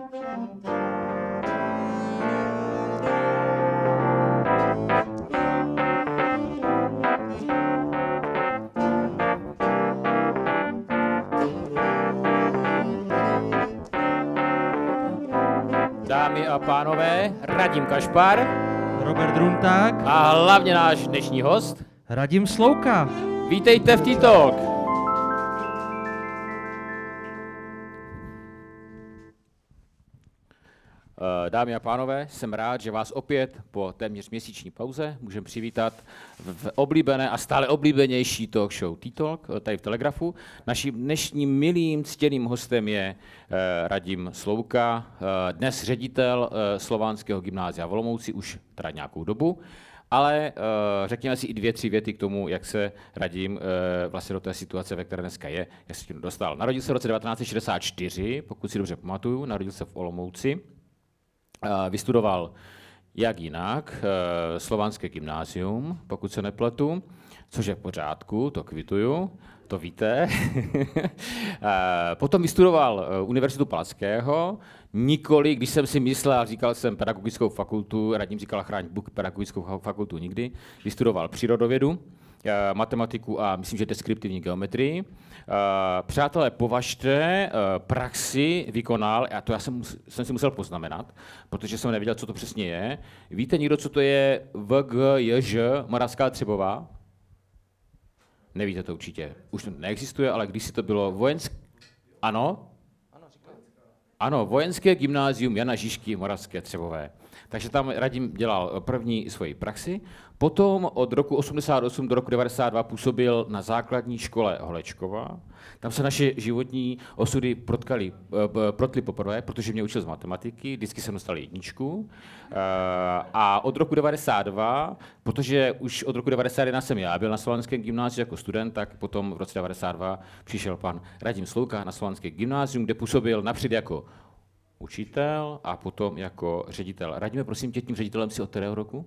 Dámy a pánové, Radim Kašpar Robert Runták, a hlavně náš dnešní host. Radim Slouka. Vítejte v T-Talk. Dámy a pánové, jsem rád, že vás opět po téměř měsíční pauze můžeme přivítat v oblíbené a stále oblíbenější talk show T-Talk tady v Telegrafu. Naším dnešním milým, ctěným hostem je eh, Radim Slouka, eh, dnes ředitel eh, Slovanského gymnázia v Olomouci už teda nějakou dobu. Ale řekněme si i dvě, tři věty k tomu, jak se radím vlastně do té situace, ve které dneska je, jak se tím dostal. Narodil se v roce 1964, pokud si dobře pamatuju, narodil se v Olomouci. Uh, vystudoval jak jinak, uh, slovanské gymnázium, pokud se nepletu, což je v pořádku, to kvituju, to víte. Eh, Potom vystudoval eh, Univerzitu Palackého, nikoli, když jsem si myslel, říkal jsem pedagogickou fakultu, radním říkal chráň Bůh pedagogickou fa- fakultu nikdy, vystudoval přírodovědu, eh, matematiku a myslím, že deskriptivní geometrii. Eh, Přátelé, považte, eh, praxi vykonal, a to já jsem, jsem si musel poznamenat, protože jsem nevěděl, co to přesně je. Víte někdo, co to je VGJŽ Moravská Třebová? Nevíte to určitě. Už to neexistuje, ale když si to bylo vojenské... Ano? Ano, vojenské gymnázium Jana Žižky Moravské Třebové. Takže tam Radim dělal první svoji praxi, potom od roku 88 do roku 92 působil na základní škole Holečkova. Tam se naše životní osudy protkali, eh, protly poprvé, protože mě učil z matematiky, vždycky jsem dostal jedničku. Eh, A od roku 92, protože už od roku 91 jsem já byl na Slovanském gymnáziu jako student, tak potom v roce 92 přišel pan Radim Slouka na Slovanské gymnázium, kde působil napřed jako učitel a potom jako ředitel. Radíme, prosím tě, tím ředitelem si od kterého roku?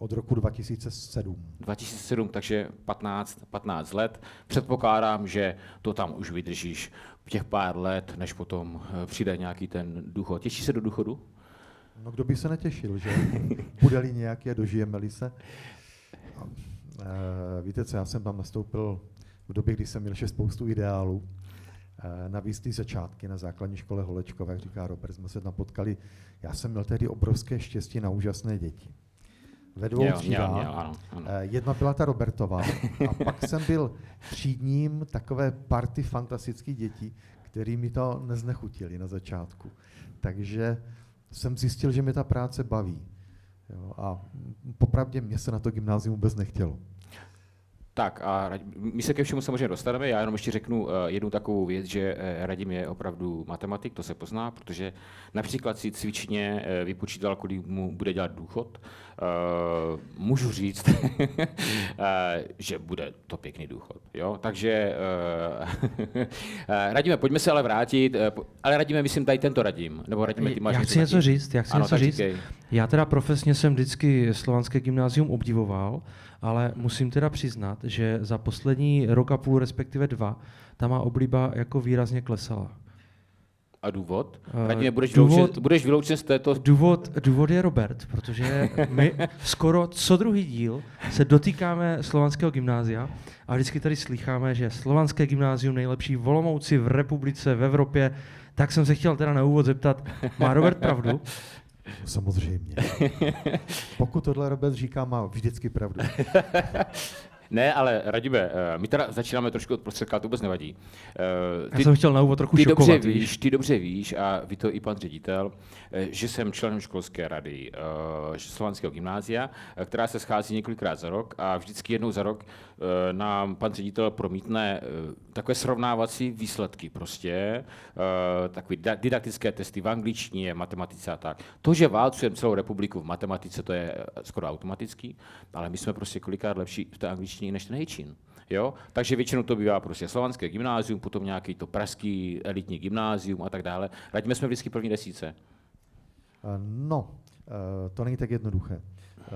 Od roku 2007. 2007, takže 15, 15 let. Předpokládám, že to tam už vydržíš těch pár let, než potom eh, přijde nějaký ten důchod. Těšíš se do důchodu? No kdo by se netěšil, že? Bude-li nějaký a dožijeme-li se. E, víte co, já jsem tam nastoupil v době, kdy jsem měl ještě spoustu ideálů. E, na výstý začátky na základní škole Holečkové, jak říká Robert, jsme se tam potkali. Já jsem měl tehdy obrovské štěstí na úžasné děti. Ve dvou Měl, třídách. měl, měl, ano, ano. Eh, Jedna byla ta Robertová a pak jsem byl třídním takové party fantastických dětí, který mi to neznechutili na začátku. Takže jsem zjistil, že mi ta práce baví. Jo, a popravdě mě se na to gymnázium vůbec nechtělo. Tak a my se ke všemu samozřejmě dostaneme. Já jenom ještě řeknu uh, jednu takovou věc, že uh, Radim je opravdu matematik, to se pozná, protože například si cvičně uh, vypočítal, kolik mu bude dělat důchod. Můžu říct, že bude to pěkný důchod. Jo? Takže Radíme, pojďme se ale vrátit. Ale Radíme, myslím tady tento Radim. Nebo Radíme, ty máš já chci něco říct, já chci ano, něco říct. říkej. Já teda profesně jsem vždycky slovanské gymnázium obdivoval, ale musím teda přiznat, že za poslední rok a půl, respektive dva, ta má obliba jako výrazně klesala. A důvod? Eh, Radíme, budeš, důvod- vyloučen, budeš vyloučen z této Důvod, důvod je Robert, protože my skoro co druhý díl se dotýkáme slovanského gymnázia a vždycky tady slycháme, že slovanské gymnázium nejlepší v Olomouci, v republice, v Evropě. Tak jsem se chtěl teda na úvod zeptat, má Robert pravdu? Samozřejmě. Pokud tohle Robert říká, má vždycky pravdu. Ne, ale Radime, eh, my teda začínáme trošku od prostředka, to vůbec nevadí. Eh, Já jsem chtěl na úvod trochu ty šokovat, dobře víš? ty dobře víš, a ví to i pan ředitel, eh, že jsem členem školské rady Slovanského gymnázia, která se schází několikrát za rok a vždycky jednou za rok nám pan ředitel promítne takové srovnávací výsledky prostě, takové da- didaktické testy v angličtině, matematice a tak. To, že válcujeme celou republiku v matematice, to je skoro automatický, ale my jsme prostě kolikrát lepší v té angličtině než ten hejčín. Jo? Takže většinou to bývá prostě slovanské gymnázium, potom nějaký to pražský elitní gymnázium a tak dále. Radíme jsme vždycky první desíce. Eh, No, eh, to není tak jednoduché. Eh,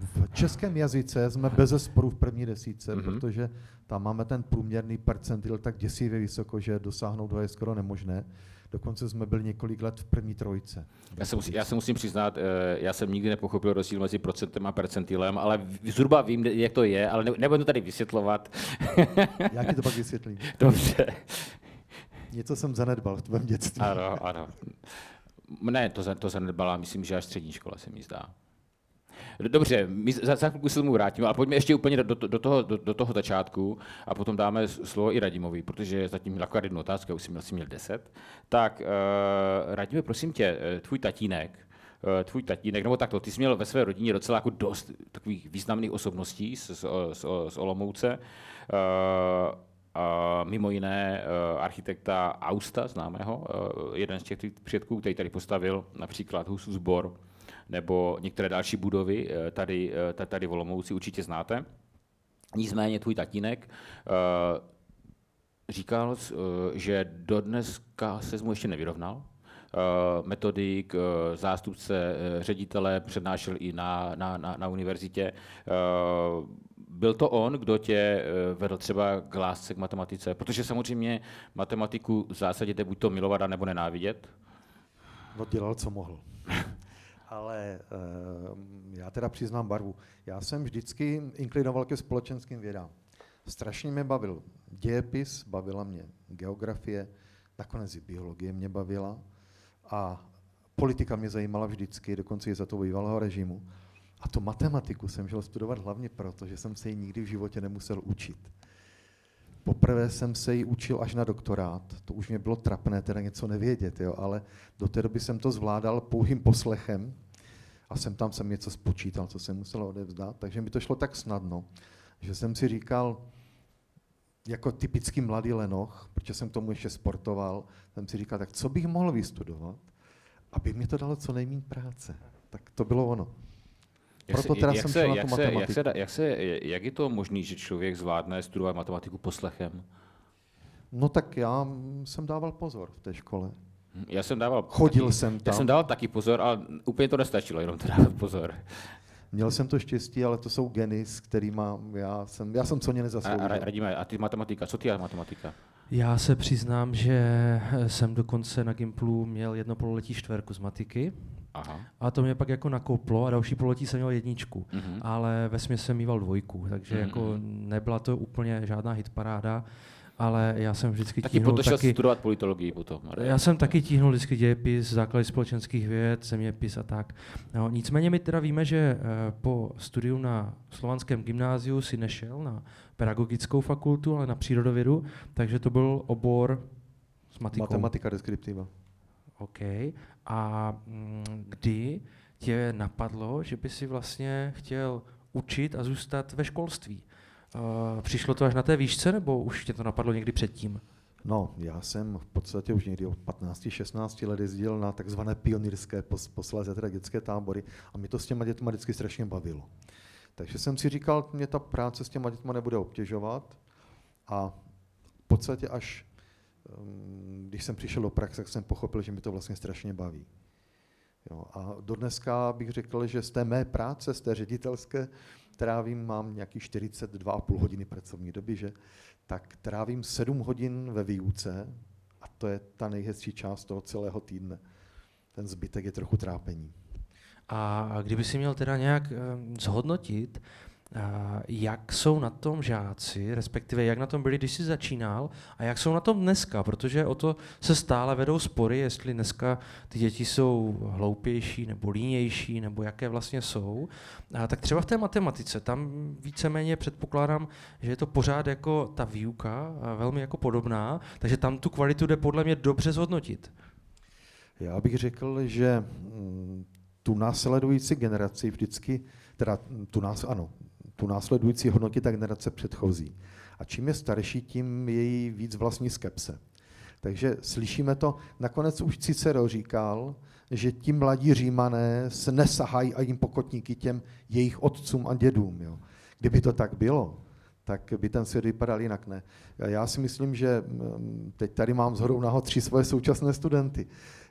V českém jazyce jsme bez zesporu v první desíce, Mhm. mm-hmm. protože tam máme ten průměrný percentil tak děsivě vysoko, že dosáhnout ho je skoro nemožné. Dokonce jsme byli několik let v první trojce. Já se, musím, já se musím přiznat, eh, já jsem nikdy nepochopil rozdíl mezi procentem a percentilem, ale zhruba vím, jak to je, ale ne- nebudu to tady vysvětlovat. Já ti to pak vysvětlím. Dobře. Něco jsem zanedbal v tvém dětství. Ano, ano. Ne, to, to zanedbala, myslím, že až střední škola se mi zdá. Dobře, my za, za chvilku se tomu vrátíme, ale pojďme ještě úplně do, do, toho, do, do toho začátku a potom dáme slovo i Radimovi, protože zatím měl akorát jednu otázku, už jsem měl, měl deset. Tak, uh, Radime, prosím tě, eh, tvůj tatínek, eh, tvůj tatínek, nebo takto, ty jsi měl ve své rodině docela jako dost takových významných osobností z, z, z, z Olomouce. Uh, a mimo jiné uh, architekta Austa, známého, uh, jeden z těch předků, který tady postavil například Husu Zbor, nebo některé další budovy eh, tady, eh, ta- tady v Olomouci určitě znáte. Nicméně tvůj tatínek eh, říkal, že dodneska se mu ještě nevyrovnal. Metodik, zástupce ředitele přednášel i na, na, na, na univerzitě. Byl to on, kdo tě vedl třeba k lásce k matematice? Protože samozřejmě matematiku v zásadě jde buď to milovat, nebo nenávidět. No dělal, co mohl. Ale uh, já teda přiznám barvu. Já jsem vždycky inklinoval ke společenským vědám. Strašně mě bavil dějepis, bavila mě geografie, nakonec i biologie mě bavila a politika mě zajímala vždycky, dokonce i za toho bývalého režimu. A tu matematiku jsem šel studovat hlavně proto, že jsem se ji nikdy v životě nemusel učit. Poprvé jsem se ji učil až na doktorát, to už mě bylo trapné teda něco nevědět, jo, ale do té doby jsem to zvládal pouhým poslechem a jsem tam jsem něco spočítal, co jsem musel odevzdat, takže mi to šlo tak snadno, že jsem si říkal, jako typický mladý lenoch, protože jsem k tomu ještě sportoval, jsem si říkal, tak co bych mohl vystudovat, aby mi to dalo co nejméně práce. Tak to bylo ono. Proto teda jsem šel na tu jak, se, matematiku. jak, se, jak, se, jak je to možné, že člověk zvládne studovat matematiku poslechem? No tak já jsem dával pozor v té škole. Hm, Já jsem dával... Chodil taky, jsem Já tam. jsem dával taky pozor, ale úplně to nestačilo, jenom to dávat pozor. Měl jsem to štěstí, ale to jsou geny, s kterými já jsem, já jsem co A, nezasloužil. a radíme, a ty matematika, co ty a matematika? Já se přiznám, že eh, jsem dokonce na Gimplu měl jedno pololetí čtverku z matiky Aha. a to mě pak jako nakoplo a další pololetí jsem měl jedničku. Mhm. Ale ve jsem mýval dvojku, takže Mhm. jako nebyla to úplně žádná hitparáda, ale já jsem vždycky Taky tíhnul taky, studovat politologii potom. já jsem taky tíhnul vždycky dějepis, základy společenských věd, zeměpis a tak. No, nicméně my teda víme, že eh, po studiu na slovanském gymnáziu si nešel na pedagogickou fakultu, ale na přírodovědu, takže to byl obor s matikou. Matematika deskriptiva. OK. A mm, kdy tě napadlo, že by si vlastně chtěl učit a zůstat ve školství? Uh, přišlo to až na té výšce, nebo už tě to napadlo někdy předtím? No, já jsem v podstatě už někdy od 15-16 let jezdil na takzvané pionýrské, pos, posléze teda dětské tábory a mě to s těma dětma vždycky strašně bavilo. Takže jsem si říkal, mě ta práce s těma dětma nebude obtěžovat a v podstatě až um, když jsem přišel do praxe, tak jsem pochopil, že mi to vlastně strašně baví. Jo, a do dneska bych řekl, že z té mé práce, z té ředitelské, trávím, mám nějaký 42,5 hodiny pracovní doby, že? tak trávím 7 hodin ve výuce a to je ta nejhezčí část toho celého týdne. Ten zbytek je trochu trápení. A kdyby si měl teda nějak um, zhodnotit, jak jsou na tom žáci, respektive jak na tom byli, když jsi začínal, a jak jsou na tom dneska, protože o to se stále vedou spory, jestli dneska ty děti jsou hloupější nebo línější, nebo jaké vlastně jsou. A tak třeba v té matematice, tam víceméně předpokládám, že je to pořád jako ta výuka, a velmi jako podobná, takže tam tu kvalitu jde podle mě dobře zhodnotit. Já bych řekl, že mm, tu následující generaci vždycky, teda mm, tu nás, ano, tu následující hodnotí ta generace předchozí. A čím je starší, tím je jí víc vlastní skepse. Takže slyšíme to, nakonec už Cicero říkal, že ti mladí římané se nesahají a jim pokotníky těm jejich otcům a dědům. Jo. Kdyby to tak bylo, tak by ten svět vypadal jinak. Ne. Já si myslím, že mm, teď tady mám zhodou náhod tři svoje současné studenty.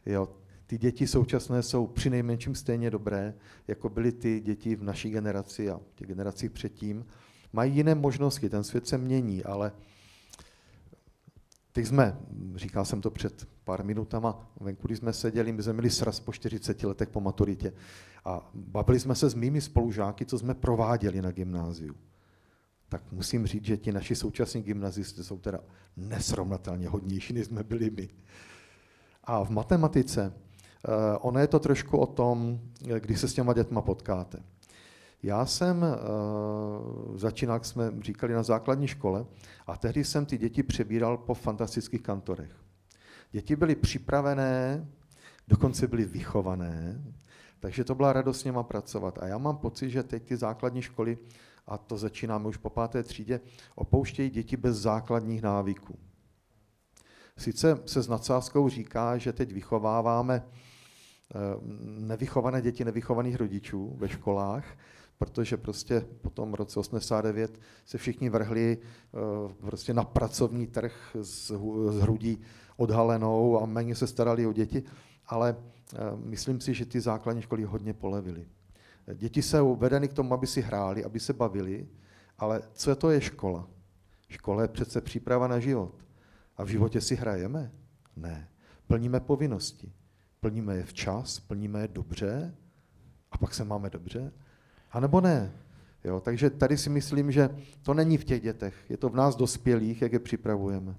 Jo, ty děti současné jsou při nejmenším stejně dobré, jako byly ty děti v naší generaci a těch generacích předtím. Mají jiné možnosti, ten svět se mění, ale teď jsme, říkal jsem to před pár minutama, venku, když jsme seděli, my jsme měli sraz po 40 letech po maturitě a bavili jsme se s mými spolužáky, co jsme prováděli na gymnáziu. Tak musím říct, že ti naši současní gymnazisté jsou teda nesrovnatelně hodnější, než jsme byli my. A v matematice, ono je to trošku o tom, kdy se s těma dětma potkáte. Já jsem uh, začínal, jak jsme říkali, na základní škole a tehdy jsem ty děti přebíral po fantastických kantorech. Děti byly připravené, dokonce byly vychované, takže to byla radost s něma pracovat. A já mám pocit, že teď ty základní školy, a to začínáme už po páté třídě, opouštějí děti bez základních návyků. Sice se s nadsázkou říká, že teď vychováváme eh, nevychované děti nevychovaných rodičů ve školách, protože prostě po tom roce 89 se všichni vrhli uh, prostě na pracovní trh s, hrudí odhalenou a méně se starali o děti, ale uh, myslím si, že ty základní školy hodně polevily. Děti jsou vedeny k tomu, aby si hráli, aby se bavili, ale co to je škola? Škola je přece příprava na život. A v životě si hrajeme? Ne. Plníme povinnosti. Plníme je včas, plníme je dobře a pak se máme dobře. A nebo ne. Jo, takže tady si myslím, že to není v těch dětech, je to v nás dospělých, jak je připravujeme.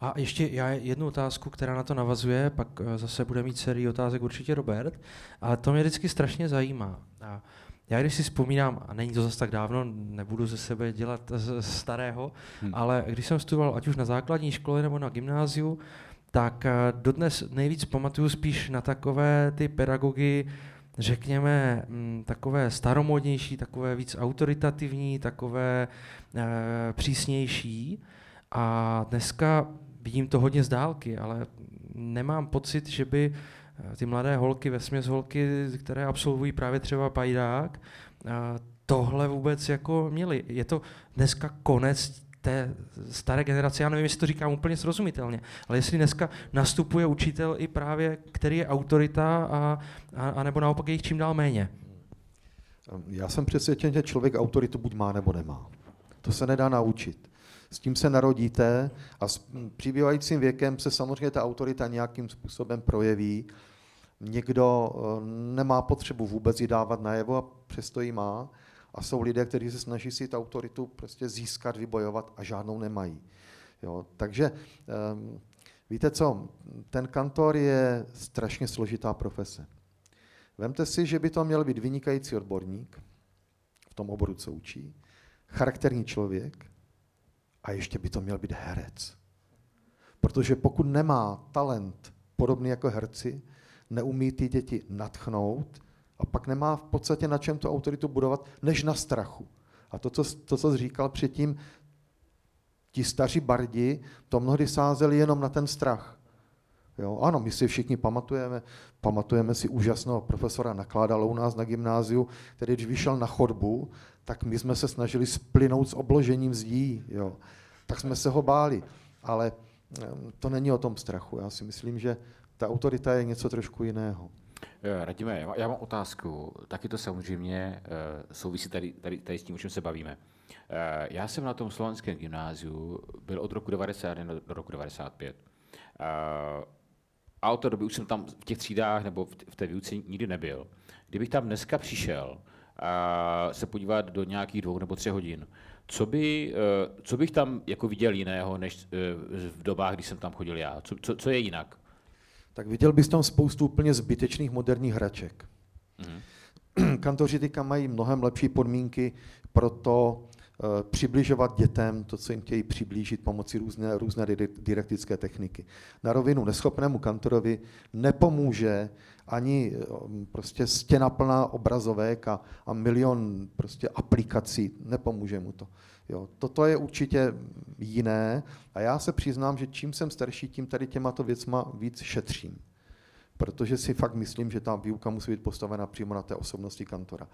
A ještě já jednu otázku, která na to navazuje, pak eh, zase bude mít sérii otázek určitě Robert, ale to mě vždycky strašně zajímá. A já když si vzpomínám, a není to zase tak dávno, nebudu ze sebe dělat z starého, hmm. ale když jsem studoval ať už na základní škole nebo na gymnáziu, tak eh, dodnes nejvíc pamatuju spíš na takové ty pedagogy, řekněme, mm, takové staromodnější, takové víc autoritativní, takové e, přísnější. A dneska vidím to hodně z dálky, ale nemám pocit, že by eh, ty mladé holky, vesměs holky, které absolvují právě třeba pajdák, tohle vůbec jako měli. Je to dneska konec té staré generace, já nevím, jestli to říkám úplně srozumitelně, ale jestli dneska nastupuje učitel i právě, který je autorita, a, a, a nebo naopak je jich čím dál méně. Já jsem přesvědčen, že člověk autoritu buď má, nebo nemá. To se nedá naučit. S tím se narodíte a s přibývajícím věkem se samozřejmě ta autorita nějakým způsobem projeví. Někdo eh, nemá potřebu vůbec ji dávat najevo a přesto ji má. A jsou lidé, kteří se snaží si tu autoritu prostě získat, vybojovat a žádnou nemají. Jo, takže um, víte co, ten kantor je strašně složitá profese. Vemte si, že by to měl být vynikající odborník v tom oboru, co učí, charakterní člověk a ještě by to měl být herec. Protože pokud nemá talent podobný jako herci, neumí ty děti natchnout, a pak nemá v podstatě na čem tu autoritu budovat, než na strachu. A to, co, to, co jsi říkal předtím, ti staří bardi to mnohdy sázeli jenom na ten strach. Jo, ano, my si všichni pamatujeme, pamatujeme si úžasného profesora Nakládala u nás na gymnáziu, který když vyšel na chodbu, tak my jsme se snažili splynout s obložením zdí. Jo. Tak jsme se ho báli. Ale to není o tom strachu. Já si myslím, že ta autorita je něco trošku jiného. Radíme, já mám otázku. Taky to samozřejmě uh, souvisí tady, tady, tady s tím, o čem se bavíme. Uh, já jsem na tom slovenském gymnáziu byl od roku 91 do roku 95. Uh, a od té doby už jsem tam v těch třídách nebo v té výuce nikdy nebyl. Kdybych tam dneska přišel a se podívat do nějakých dvou nebo třech hodin, co, by, co bych tam jako viděl jiného, než v dobách, kdy jsem tam chodil já? Co, co, co je jinak? Tak viděl bys tam spoustu úplně zbytečných moderních hraček. Mm. Kantoři teďka mají mnohem lepší podmínky pro to uh, přibližovat dětem to, co jim chtějí přiblížit pomocí různé, různé didaktické techniky. Na rovinu neschopnému kantorovi nepomůže ani uh, prostě stěna plná obrazovek a, a milion prostě aplikací, nepomůže mu to. Jo, toto je určitě jiné a já se přiznám, že čím jsem starší, tím tady těmato věcma víc šetřím. Protože si fakt myslím, že ta výuka musí být postavena přímo na té osobnosti kantora.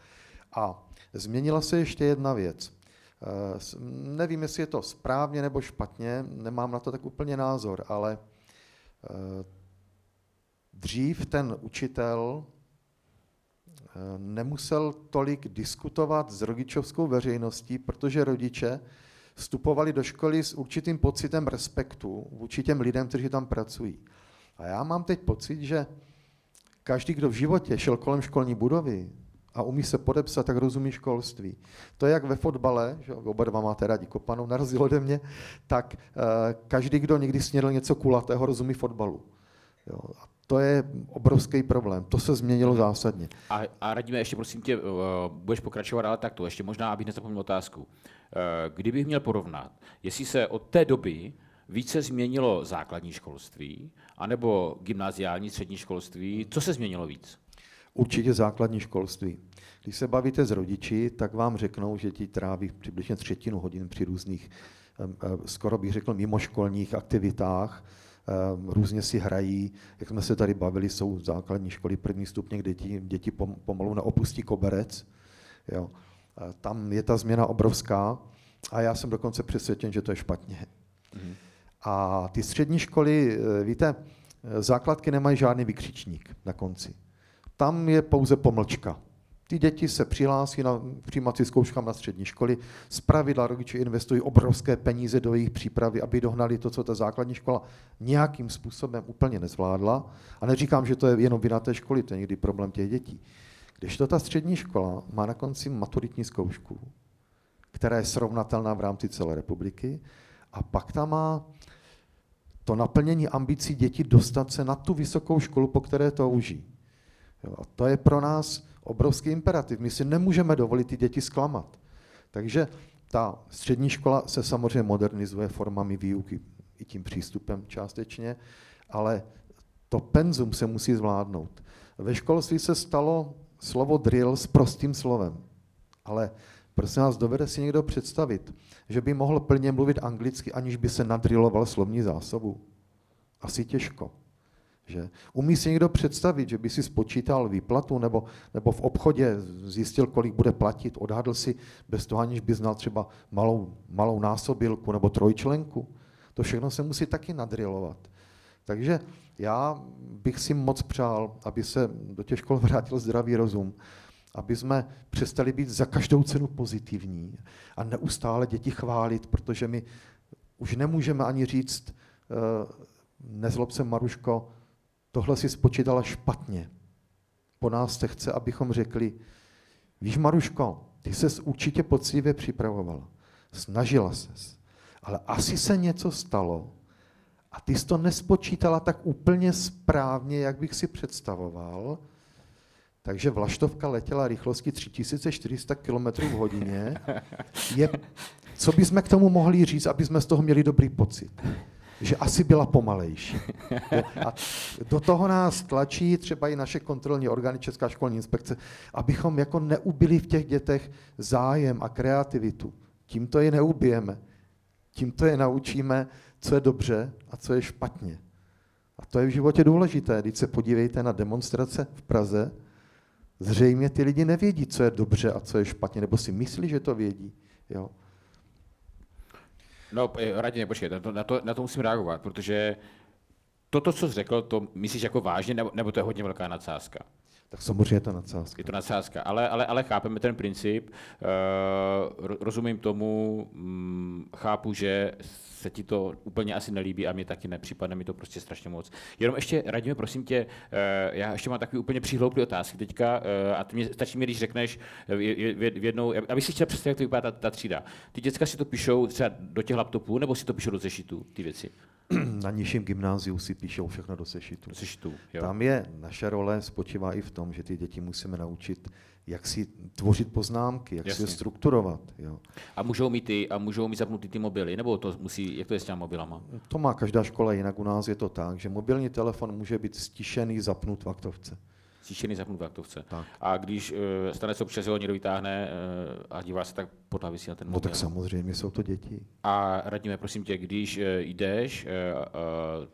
A změnila se ještě jedna věc. Eh, nevím, jestli je to správně nebo špatně, nemám na to tak úplně názor, ale eh, dřív ten učitel nemusel tolik diskutovat s rodičovskou veřejností, protože rodiče vstupovali do školy s určitým pocitem respektu vůči těm lidem, kteří tam pracují. A já mám teď pocit, že každý, kdo v životě šel kolem školní budovy a umí se podepsat, tak rozumí školství. To je jak ve fotbale, že oba dva máte rádi kopanou, na rozdíl ode mě, tak uh, každý, kdo někdy snědl něco kulatého, rozumí fotbalu. Jo. A to je obrovský problém. To se změnilo zásadně. A, a radíme, ještě prosím tě, uh, budeš pokračovat ale takto, ještě možná, abych nezapomněl otázku. Uh, kdybych měl porovnat, jestli se od té doby více změnilo základní školství, anebo gymnáziální střední školství, co se změnilo víc? Určitě základní školství. Když se bavíte s rodiči, tak vám řeknou, že ti tráví přibližně třetinu hodin při různých, skoro bych řekl, mimoškolních aktivitách, různě si hrají. Jak jsme se tady bavili, jsou základní školy první stupně, kde děti, děti pomalu neopustí koberec. Jo. Tam je ta změna obrovská a já jsem dokonce přesvědčen, že to je špatně. Mm. A ty střední školy, eh, víte, eh, základky nemají žádný vykřičník na konci. Tam je pouze pomlčka. Ty děti se přihlásí na přijímací zkouškám na střední školy. Z pravidla rodiče investují obrovské peníze do jejich přípravy, aby dohnali to, co ta základní škola nějakým způsobem úplně nezvládla. A neříkám, že to je jenom vina té školy, to je někdy problém těch dětí. Když to ta střední škola má na konci maturitní zkoušku, která je srovnatelná v rámci celé republiky, a pak tam má to naplnění ambicí dětí dostat se na tu vysokou školu, po které touží. Jo, a to je pro nás obrovský imperativ. My si nemůžeme dovolit ty děti zklamat. Takže ta střední škola se samozřejmě modernizuje formami výuky i tím přístupem částečně, ale to penzum se musí zvládnout. Ve školství se stalo slovo drill s prostým slovem, ale prosím vás, dovede si někdo představit, že by mohl plně mluvit anglicky, aniž by se nadriloval slovní zásobu? Asi těžko. Že? Umí si někdo představit, že by si spočítal výplatu nebo, nebo v obchodě zjistil, kolik bude platit, odhadl si bez toho, aniž by znal třeba malou, malou násobilku nebo trojčlenku? To všechno se musí taky nadrilovat. Takže já bych si moc přál, aby se do těch škol vrátil zdravý rozum, aby jsme přestali být za každou cenu pozitivní a neustále děti chválit, protože my už nemůžeme ani říct, eh, nezlob se Maruško, tohle si spočítala špatně. Po nás se chce, abychom řekli, víš Maruško, ty ses určitě poctivě připravovala, snažila ses, ale asi se něco stalo a ty jsi to nespočítala tak úplně správně, jak bych si představoval, takže vlaštovka letěla rychlostí 3400 km v hodině. Je, co bychom k tomu mohli říct, aby jsme z toho měli dobrý pocit? Že asi byla pomalejší. A do toho nás tlačí třeba i naše kontrolní orgány Česká školní inspekce, abychom jako neubili v těch dětech zájem a kreativitu. Tímto je neubijeme. Tímto je naučíme, co je dobře a co je špatně. A to je v životě důležité. Když se podívejte na demonstrace v Praze, Zřejmě ty lidi nevědí, co je dobře a co je špatně, nebo si myslí, že to vědí. Jo. No, eh, Radě, počkej, na to, na, to, na to musím reagovat, protože toto, co jsi řekl, to myslíš jako vážně, nebo, nebo to je hodně velká nadsázka? Tak samozřejmě je to nadsázka. Je to nadsázka, ale, ale, ale chápeme ten princip, uh, rozumím tomu, um, chápu, že se ti to úplně asi nelíbí a mě taky nepřipadne mi to prostě strašně moc. Jenom ještě radíme, prosím tě, uh, já ještě mám takový úplně přihlouplý otázky teďka uh, a ty mě, stačí mi, když řekneš v, jednou, abych si chtěl představit, jak to vypadá ta, ta třída. Ty děcka si to píšou třeba do těch laptopů, nebo si to píšou do zešitů, ty věci? Na nižším gymnáziu si píšou všechno do sešitu. Do sešitu jo. Tam je, naše role spočívá i v tom, že ty děti musíme naučit, jak si tvořit poznámky, jak Jasně. si je strukturovat. Jo. A můžou mít ty, a můžou mít zapnutý ty mobily, nebo to musí, jak to je s těmi mobilama? To má každá škola jinak, u nás je to tak, že mobilní telefon může být stišený, zapnut v aktovce stišený zapnut v aktovce. Tak. A když uh, stane se občas, ho někdo vytáhne uh, a dívá se, tak potáví si na ten mobil. No tak samozřejmě jsou to děti. A radíme, prosím tě, když uh, jdeš, uh, uh,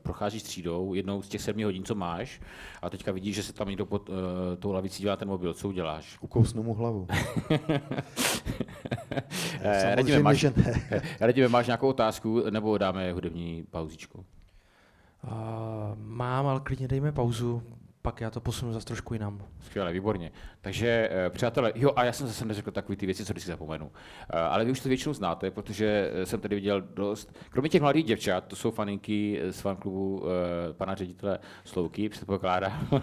procházíš třídou jednou z těch sedmi hodin, co máš, a teďka vidíš, že se tam někdo pod uh, tou lavicí dělá ten mobil, co uděláš? Ukousnu mu hlavu. radíme, máš, že ne. radíme, máš nějakou otázku, nebo dáme hudební pauzičku? Uh, mám, ale klidně dejme pauzu pak já to posunu zase trošku jinam. Skvěle, výborně. Takže eh, přátelé, jo, a já jsem zase neřekl takové ty věci, co si zapomenu. Eh, ale vy už to většinou znáte, protože eh, jsem tady viděl dost, kromě těch mladých děvčat, to jsou faninky z fanklubu pana ředitele Slouky, předpokládám.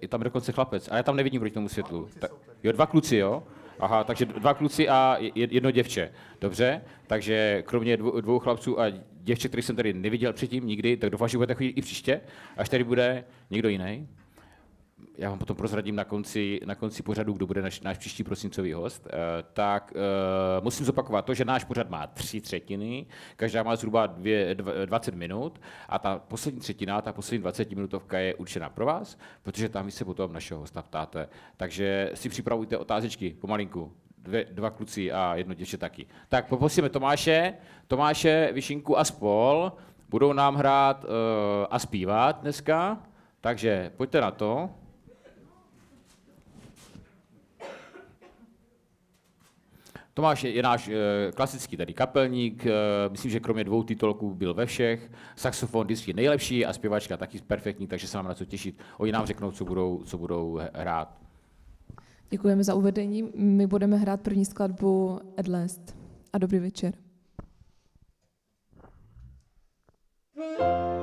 je tam dokonce chlapec, a já tam nevidím proti tomu světlu. Ta, jo, dva kluci, jo? Aha, takže dva kluci a jedno děvče. Dobře, takže kromě dvou, dvou chlapců a děvče, který jsem tady neviděl předtím nikdy, tak doufám, že budete chodit i příště, až tady bude někdo jiný. Já vám potom prozradím na konci, na konci pořadu, kdo bude naš, náš příští prosincový host, uh, tak uh, musím zopakovat to, že náš pořad má tři třetiny, každá má zhruba dvě, dv, 20 minut a ta poslední třetina, ta poslední 20 minutovka je určena pro vás, protože tam vy se potom našeho hosta ptáte. Takže si připravujte otázečky pomalinku, dvě, dva kluci a jedno děvče taky. Tak poprosíme Tomáše, Tomáše, Vyšinku a spol, budou nám hrát uh, a zpívat dneska, takže pojďte na to. Tomáš je, je náš e, klasický tady kapelník, e, myslím, že kromě dvou titulků byl ve všech, saxofon vždycky nejlepší a zpěvačka taky perfektní, takže se mám na co těšit. Oni nám řeknou, co budou, co budou hrát. Děkujeme za uvedení. My budeme hrát první skladbu At Last. A dobrý večer. thank you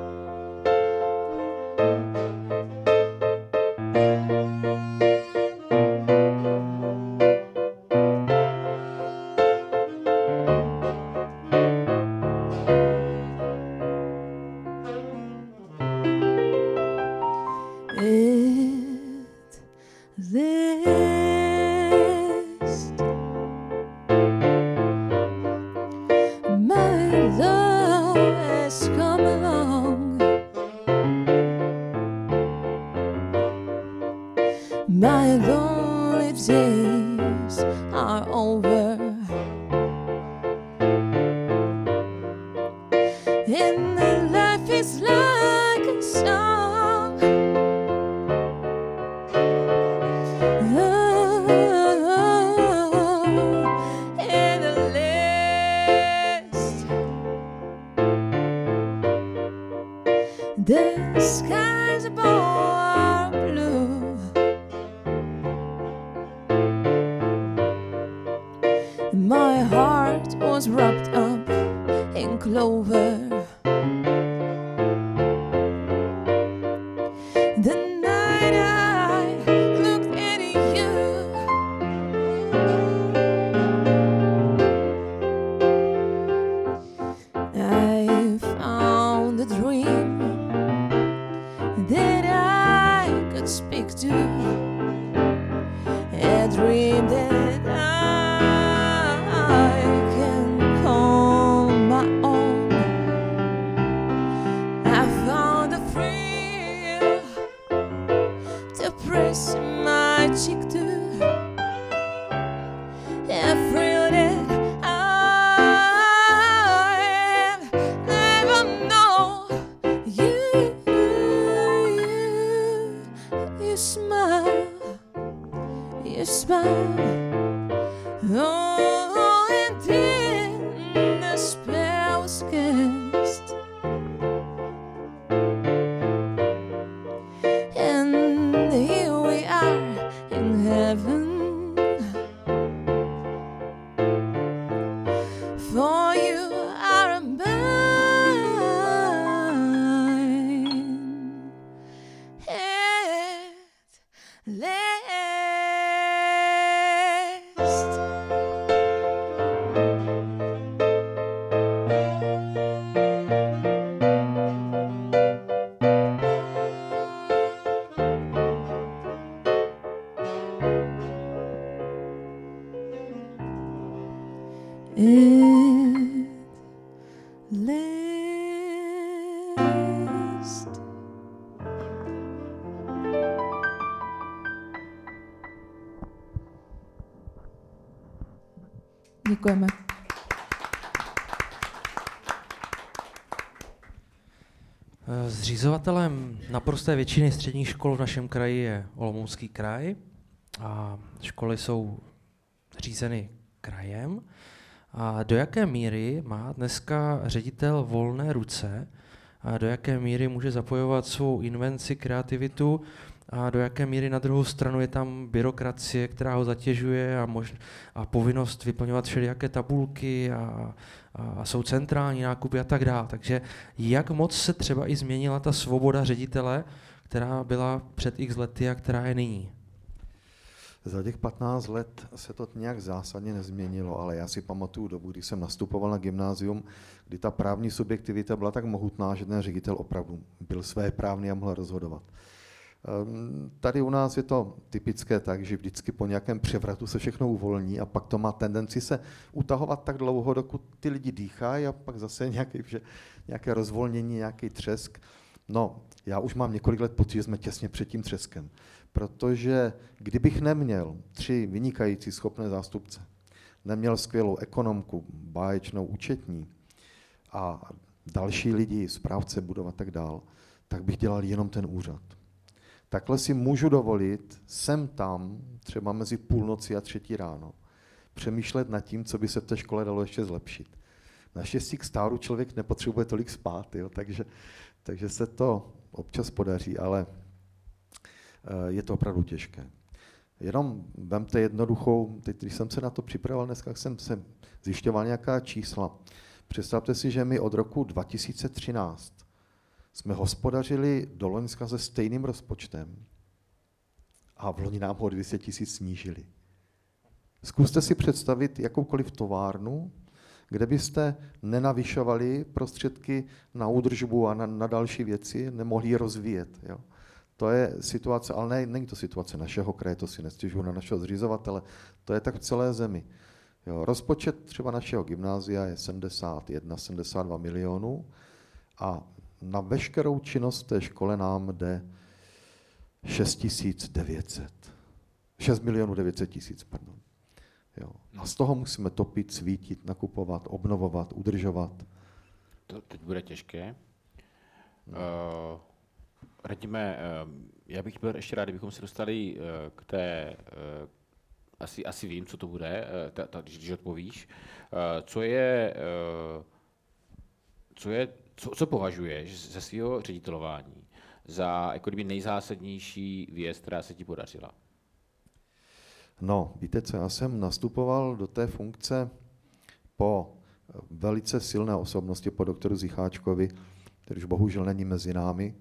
Děkujeme. Zřizovatelem naprosté většiny středních škol v našem kraji je Olomoucký kraj a školy jsou řízeny krajem. A do jaké míry má dneska ředitel volné ruce a do jaké míry může zapojovat svou invenci, kreativitu a do jaké míry na druhou stranu je tam byrokracie, která ho zatěžuje a, mož, a povinnost vyplňovat všelijaké tabulky a, a, jsou centrální nákupy a tak dále. Takže jak moc se třeba i změnila ta svoboda ředitele, která byla před x lety a která je nyní? Za těch 15 let se to nějak zásadně nezměnilo, ale já si pamatuju dobu, kdy jsem nastupoval na gymnázium, kdy ta právní subjektivita byla tak mohutná, že ten ředitel opravdu byl své právný a mohl rozhodovat. Ehm, tady u nás je to typické tak, že vždycky po nějakém převratu se všechno uvolní a pak to má tendenci se utahovat tak dlouho, dokud ty lidi dýchají a pak zase nějaký, že, nějaké rozvolnění, nějaký třesk. No, já už mám několik let pocit, že jsme těsně před tím třeskem, protože kdybych neměl tři vynikající schopné zástupce, neměl skvělou ekonomku, báječnou účetní a další lidi, správce budov a tak dál, tak bych dělal jenom ten úřad takhle si můžu dovolit sem tam, třeba mezi půlnoci a třetí ráno, přemýšlet nad tím, co by se v té škole dalo ještě zlepšit. Naštěstí k stáru člověk nepotřebuje tolik spát, jo, takže, takže se to občas podaří, ale eh, je to opravdu těžké. Jenom vemte jednoduchou, teď když jsem se na to připravoval dneska, jsem se zjišťoval nějaká čísla. Představte si, že my od roku 2013 jsme hospodařili do Loňska se stejným rozpočtem a v loni nám ho 200 tisíc snížili. Zkuste si představit jakoukoliv továrnu, kde byste nenavyšovali prostředky na údržbu a na, na další věci, nemohli je rozvíjet. Jo. To je situace, ale ne, není to situace našeho kraje, to si nestěžuju na našeho zřizovatele, to je tak v celé zemi. Jo, rozpočet třeba našeho gymnázia je 71, 72 milionů a na veškerou činnost té škole nám jde 6900. 6 milionů 900 tisíc, pardon. Jo. A z toho musíme topit, svítit, nakupovat, obnovovat, udržovat. To teď bude těžké. No. Uh, radíme, uh, já bych byl ještě rád, kdybychom se dostali uh, k té, uh, asi, asi vím, co to bude, uh, ta, ta, když, když odpovíš. Uh, co je, uh, co je co, co považuješ ze svého ředitelování za jako kdyby nejzásadnější věc, která se ti podařila? No, víte co, já jsem nastupoval do té funkce po velice silné osobnosti, po doktoru Zicháčkovi, který už bohužel není mezi námi.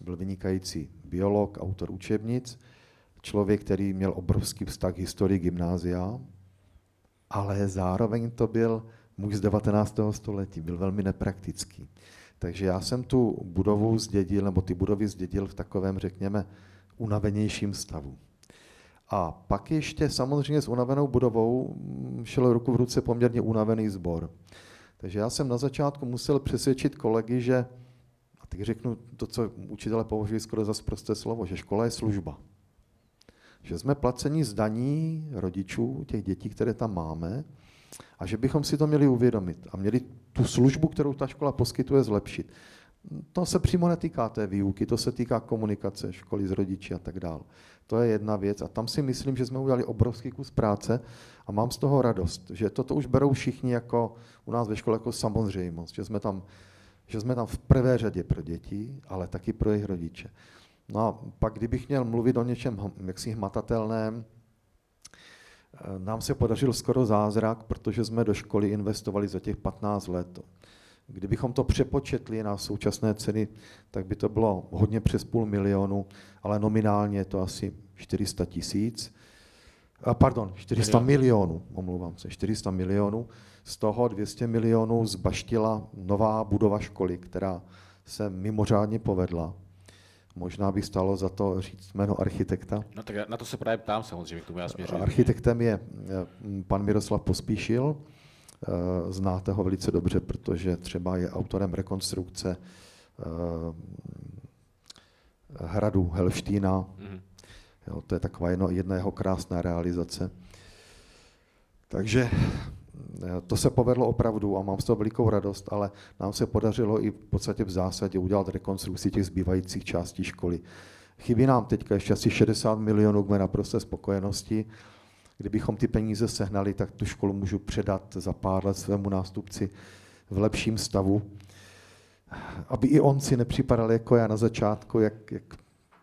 Byl vynikající biolog, autor učebnic, člověk, který měl obrovský vztah k historii gymnázia, ale zároveň to byl muž z 19. století, byl velmi nepraktický. Takže já jsem tu budovu zdědil, nebo ty budovy zdědil v takovém, řekněme, unavenějším stavu. A pak ještě samozřejmě s unavenou budovou šel ruku v ruce poměrně unavený sbor. Takže já jsem na začátku musel přesvědčit kolegy, že, a teď řeknu to, co učitele považují skoro za prosté slovo, že škola je služba. Že jsme placeni z daní rodičů, těch dětí, které tam máme, a že bychom si to měli uvědomit a měli tu službu, kterou ta škola poskytuje, zlepšit. To se přímo netýká té výuky, to se týká komunikace školy s rodiči a tak dále. To je jedna věc a tam si myslím, že jsme udělali obrovský kus práce a mám z toho radost, že toto už berou všichni jako u nás ve škole jako samozřejmost, že jsme tam, že jsme tam v prvé řadě pro děti, ale taky pro jejich rodiče. No a pak, kdybych měl mluvit o něčem jaksi hmatatelném, nám se podařil skoro zázrak, protože jsme do školy investovali za těch 15 let. Kdybychom to přepočetli na současné ceny, tak by to bylo hodně přes půl milionu, ale nominálně je to asi 400 tisíc. Eh, pardon, 400 Milion. milionů, omlouvám se, 400 milionů. Z toho 200 milionů zbaštila nová budova školy, která se mimořádně povedla. Možná by stalo za to říct jméno architekta. No tak na to se právě ptám samozřejmě, k tomu já směřuji. Architektem je eh, pan Miroslav Pospíšil, eh, znáte ho velice dobře, protože třeba je autorem rekonstrukce eh, hradu Helštína. Mm. Jo, to je taková jedno, jedna jeho krásná realizace. Takže to se povedlo opravdu a mám z toho velikou radost, ale nám se podařilo i v podstatě v zásadě udělat rekonstrukci těch zbývajících částí školy. Chybí nám teďka ještě asi 60 milionů k mé naprosté spokojenosti. Kdybychom ty peníze sehnali, tak tu školu můžu předat za pár let svému nástupci v lepším stavu. aby i on si nepřipadal jako já na začátku, jak, jak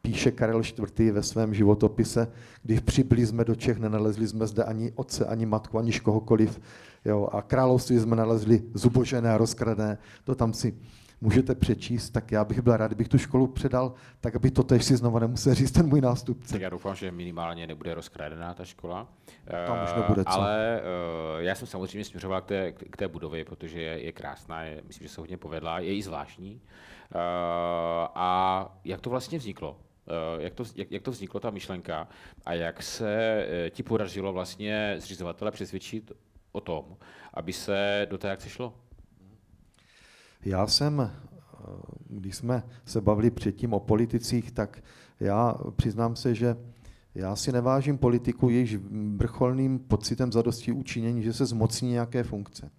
píše Karel IV. ve svém životopise, když přibyli jsme do Čech, nenalezli jsme zde ani otce, ani matku, ani kohokoliv. Jo, a království jsme nalezli zubožené a rozkradené. To tam si můžete přečíst, tak já bych byl rád, kdybych tu školu předal, tak aby to tež si znovu nemusel říct ten můj nástupce. Tak já doufám, že minimálně nebude rozkradená ta škola. Tam už nebude co. Ale uh, já jsem samozřejmě směřoval k té, k té budově, protože je, je krásná, je, myslím, že se hodně povedla, je i zvláštní. Uh, a jak to vlastně vzniklo? Uh, jak to, jak, jak to vzniklo, ta myšlenka, a jak se uh, ti podařilo vlastně zřizovatele přesvědčit o tom, aby se do té akce šlo? Já jsem, eh, když jsme se bavili předtím o politicích, tak já přiznám se, že já si nevážím politiku, jejíž vrcholným pocitem zadosti učinění, že se zmocní nějaké funkce.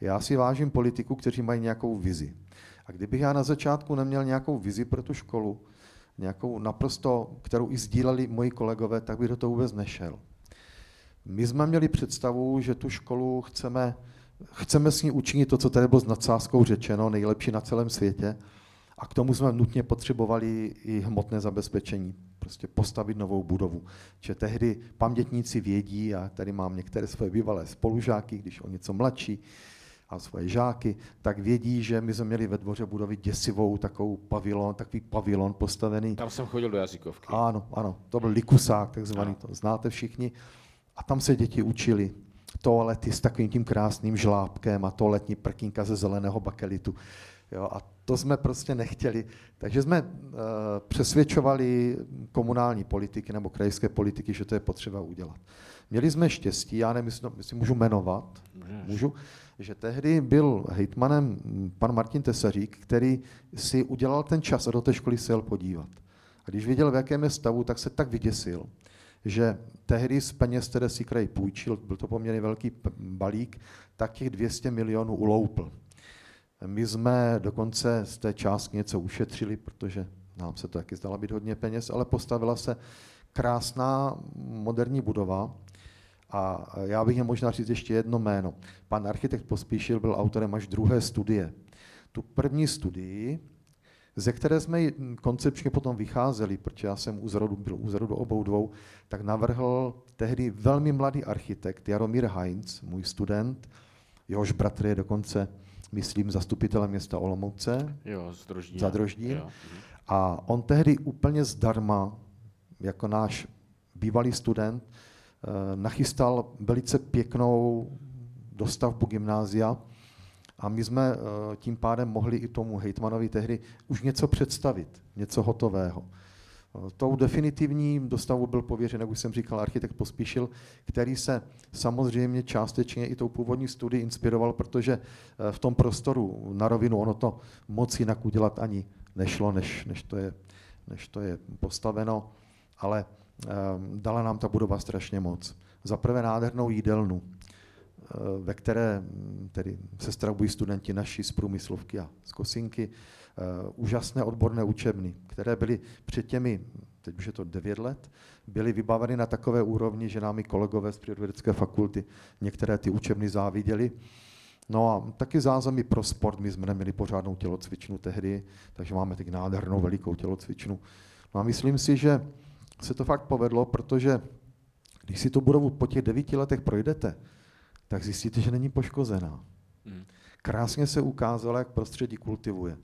Já si vážím politiku, kteří mají nějakou vizi. A kdybych já na začátku neměl nějakou vizi pro tu školu, nějakou naprosto, kterou i sdíleli moji kolegové, tak bych do toho vůbec nešel. My jsme měli představu, že tu školu chceme Chceme s ní učinit to, co tady bylo s nadsázkou řečeno, nejlepší na celém světě. A k tomu jsme nutně potřebovali i hmotné zabezpečení, prostě postavit novou budovu. Že tehdy pamětníci vědí, a tady mám některé své bývalé spolužáky, když o něco mladší, a svoje žáky, tak vědí, že my jsme měli ve dvoře budovy děsivou takovou pavilon, takový pavilon postavený. Tam jsem chodil do jazykovky. Ano, ano, to byl likusák takzvaný, to znáte všichni. A tam se děti učili toalety s takovým tím krásným žlábkem a toaletní prkínka ze zeleného bakelitu. Jo, a to jsme prostě nechtěli. Takže jsme uh, přesvědčovali komunální politiky nebo krajské politiky, že to je potřeba udělat. Měli jsme štěstí, já nevím, jestli můžu jmenovat, můžu, že tehdy byl hejtmanem pan Martin Tesařík, který si udělal ten čas a do té školy se jel podívat. A když viděl, v jakém je stavu, tak se tak vyděsil, že tehdy z peněz, které si kraj půjčil, byl to poměrně velký balík, tak těch 200 milionů uloupl. My jsme dokonce z té částky něco ušetřili, protože nám se to taky zdala být hodně peněz, ale postavila se krásná moderní budova, a já bych měl možná říct ještě jedno jméno. Pan architekt Pospíšil byl autorem až druhé studie. Tu první studii ze které jsme koncepčně potom vycházeli, protože já jsem u zrodu, byl u zrodu obou dvou, tak navrhl tehdy velmi mladý architekt Jaromír Heinz, můj student, jehož bratr je dokonce, myslím, zastupitelem města Olomouce, jo, z Droždína. za Droždín. Jo. A on tehdy úplně zdarma, jako náš bývalý student, nachystal velice pěknou dostavbu gymnázia, a my jsme eh, tím pádem mohli i tomu hejtmanovi tehdy už něco představit, něco hotového. Eh, tou definitivní dostavu byl pověřen, jak už jsem říkal, architekt Pospíšil, který se samozřejmě částečně i tou původní studii inspiroval, protože eh, v tom prostoru na rovinu ono to moc jinak udělat ani nešlo, než, než, to, je, než to je postaveno, ale dala nám ta budova strašně moc. Za prvé nádhernou jídelnu, Eh, ve které hm, tedy se stravují studenti naši z průmyslovky a z Kosinky, eh, úžasné odborné učebny, které byly před těmi, teď už je to 9 let, byly vybaveny na takové úrovni, že nám i kolegové z přírodovědecké fakulty některé ty učebny záviděli. No a taky zázemí pro sport, my jsme neměli pořádnou tělocvičnu tehdy, takže máme teď nádhernou velikou tělocvičnu. No a myslím si, že se to fakt povedlo, protože když si tu budovu po těch devíti letech projdete, tak zjistíte, že není poškozená. Hmm. Krásně se ukázalo, jak prostředí kultivuje.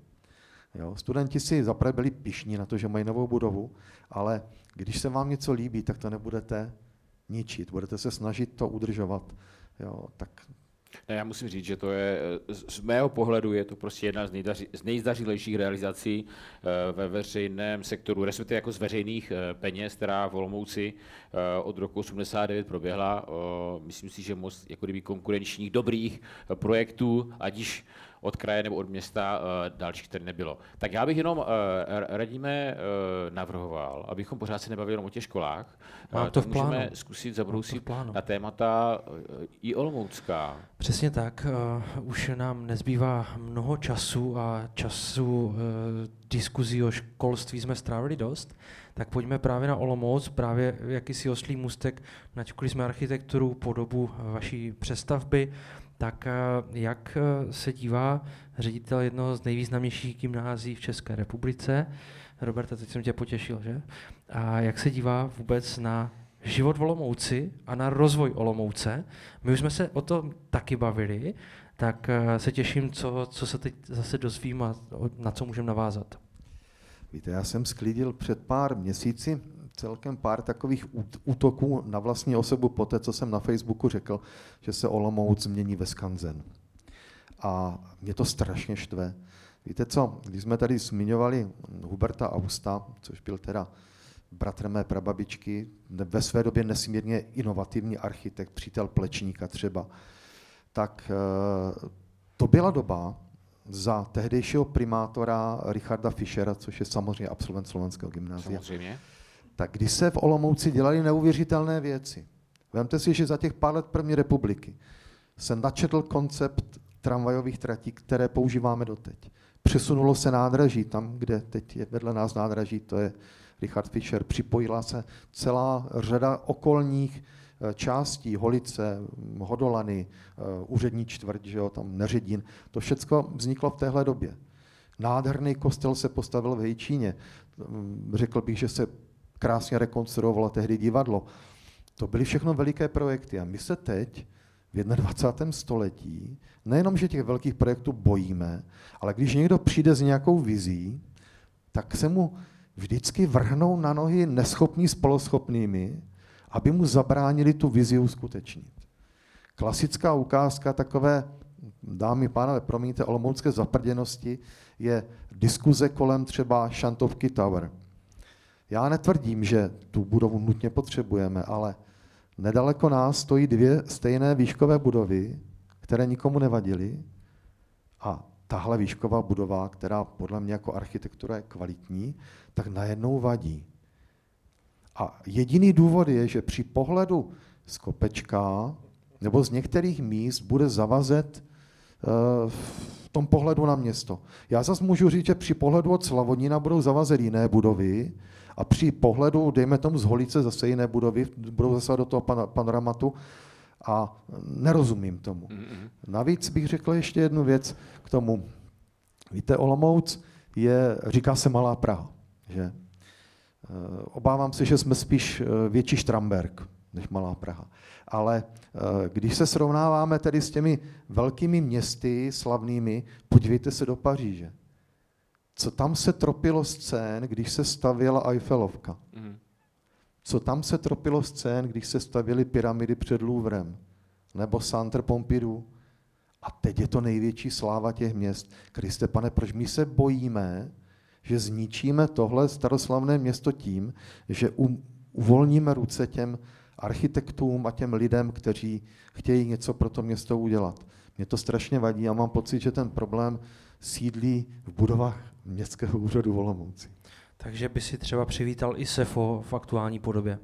Jo? Studenti si zaprvé byli pišní na to, že mají novou budovu, ale když se vám něco líbí, tak to nebudete ničit, budete se snažit to udržovat. Jo? Tak ne, já musím říct, že to je, z mého pohledu je to prostě jedna z, nejdaři, z nejzdařilejších realizací eh, ve veřejném sektoru, respektive jako z veřejných eh, peněz, která v Olomouci eh, od roku 89 proběhla. Myslím si, že moc jako kdyby konkurenčních dobrých projektů, ať již od kraje nebo od města eh, dalších tady nebylo. Tak já bych jenom eh, radíme eh, navrhoval, abychom pořád se nebavili jenom o těch školách. Mám to v plánu. Můžeme zkusit zabrousit na témata i Olomoucká. Přesně tak. Už nám nezbývá mnoho času a času diskuzí o školství jsme strávili dost, tak pojďme právě na Olomouc, právě jakýsi oslý můstek, načkli jsme architekturu, podobu vaší přestavby, tak jak se dívá ředitel jednoho z nejvýznamnějších gymnází v České republice, Roberta, teď jsem tě potěšil, že? A jak se dívá vůbec na život v Olomouci a na rozvoj Olomouce. My už jsme se o tom taky bavili, tak eh, se těším, co, co se teď zase dozvím a na co můžeme navázat. Víte, já jsem sklidil před pár měsíci celkem pár takových útoků na vlastní osobu po té, co jsem na Facebooku řekl, že se Olomouc změní ve skanzen. A mě to strašně štve. Víte co, když jsme tady zmiňovali Huberta Austa, což byl teda bratr mé prababičky, ve své době nesmírně inovativní architekt, přítel Plečníka třeba, tak eh, to byla doba za tehdejšího primátora Richarda Fischera, což je samozřejmě absolvent slovenského gymnázia. Samozřejmě. Tak když se v Olomouci dělali neuvěřitelné věci, vemte si, že za těch pár let první republiky se načetl koncept tramvajových tratí, které používáme doteď. Přesunulo se nádraží tam, kde teď je vedle nás nádraží, to je Richard Fischer, připojila se celá řada okolních eh, částí, Holice, Hodolany, eh, úřední čtvrť, že jo, tam Neředin, to všechno vzniklo v téhle době. Nádherný kostel se postavil v Hejčíně. Mm, řekl bych, že se krásně rekonstruovalo tehdy divadlo. To byly všechno veliké projekty a my se teď v 21. století nejenom, že těch velkých projektů bojíme, ale když někdo přijde s nějakou vizí, tak se mu vždycky vrhnou na nohy neschopní spoloschopnými, aby mu zabránili tu vizi uskutečnit. Klasická ukázka takové, dámy pánové, promiňte, olomoucké zaprděnosti je diskuze kolem třeba Šantovky Tower. Já netvrdím, že tu budovu nutně potřebujeme, ale nedaleko nás stojí dvě stejné výškové budovy, které nikomu nevadily a tahle výšková budova, která podle mě jako architektura je kvalitní, tak najednou vadí. A jediný důvod je, že při pohledu z kopečka nebo z některých míst bude zavazet eh, v tom pohledu na město. Já zase můžu říct, že při pohledu od Slavodina budou zavazet jiné budovy a při pohledu, dejme tomu z Holice, zase jiné budovy, budou zase do toho panoramatu a nerozumím tomu. Mm-hmm. Navíc bych řekl ještě jednu věc k tomu. Víte, Olomouc je, říká se Malá Praha. Že? Eh, obávám se, že jsme spíš eh, větší Štramberg než Malá Praha. Ale eh, když se srovnáváme tedy s těmi velkými městy slavnými, podívejte se do Paříže. Co tam se tropilo scén, když se stavěla Eiffelovka? Mm. Co tam se tropilo scén, když se stavěly pyramidy před Louvrem? Nebo Centre Pompidou? A teď je to největší sláva těch měst. Kriste, pane, proč my se bojíme, že zničíme tohle staroslavné město tím, že uvolníme ruce těm architektům a těm lidem, kteří chtějí něco pro to město udělat. Mě to strašně vadí a mám pocit, že ten problém sídlí v budovách městského úřadu v Olomouci. Takže by si třeba přivítal i SEFO v aktuální podobě?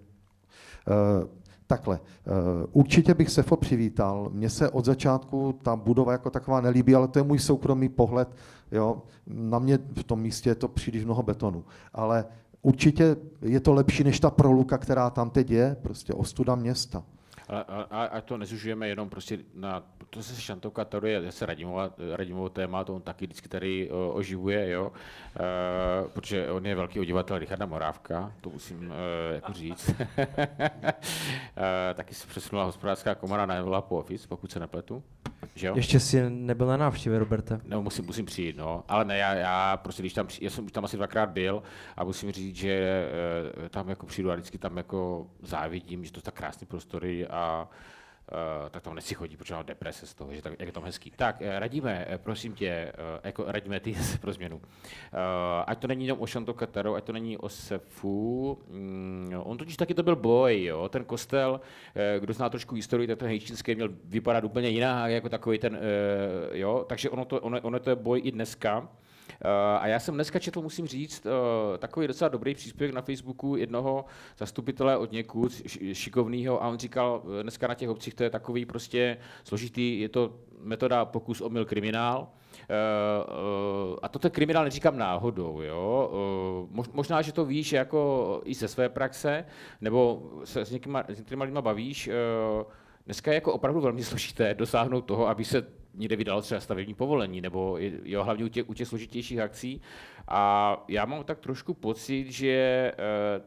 Uh, Takhle, eh, určitě bych Sefo přivítal. Mně se od začátku ta budova jako taková nelíbí, ale to je můj soukromý pohled. Jo. Na mě v tom místě je to příliš mnoho betonu. Ale určitě je to lepší než ta proluka, která tam teď je, prostě ostuda města. A, a, a to nezužujeme jenom prostě na, to se Šantovka, to je zase Radimova, Radimovo téma, to on taky vždycky tady o, oživuje, jo, e, protože on je velký odivatel Richarda Morávka, to musím e, jako říct. e, taky se přesunula hospodářská komora na Envelope Office, pokud se nepletu. Že jo? Ještě jsi nebyl na návštěvě, Roberte. No, musím, musím přijít, no. Ale ne, já, já prostě, když tam, já jsem tam asi dvakrát byl a musím říct, že e, tam jako přijdu a vždycky tam jako závidím, že to tak krásný prostory a Uh, tak tam nechci chodit, protože mám deprese z toho, že tak, jak je tam hezký. Tak, eh, radíme, prosím tě, uh, jako radíme ty pro změnu. Uh, ať to není jenom o Šanto Kataru, ať to není o Sefu. Mm, on totiž taky to byl boj, jo. Ten kostel, kdo zná trošku historii, tak ten hejčínský měl vypadat úplně jinak, jako takový ten, uh, jo. Takže ono to, ono, ono to je boj i dneska. A já jsem dneska četl, musím říct, takový docela dobrý příspěvek na Facebooku jednoho zastupitele od někud, šikovného, a on říkal, dneska na těch obcích to je takový prostě složitý, je to metoda pokus omyl kriminál, a toto kriminál neříkám náhodou, jo. Možná, že to víš jako i ze své praxe, nebo se s někýma, s některýma lidma bavíš, Dneska je jako opravdu velmi složité dosáhnout toho, aby se někde vydalo třeba stavební povolení, nebo jo, hlavně u těch, u těch složitějších akcí. A já mám tak trošku pocit, že e,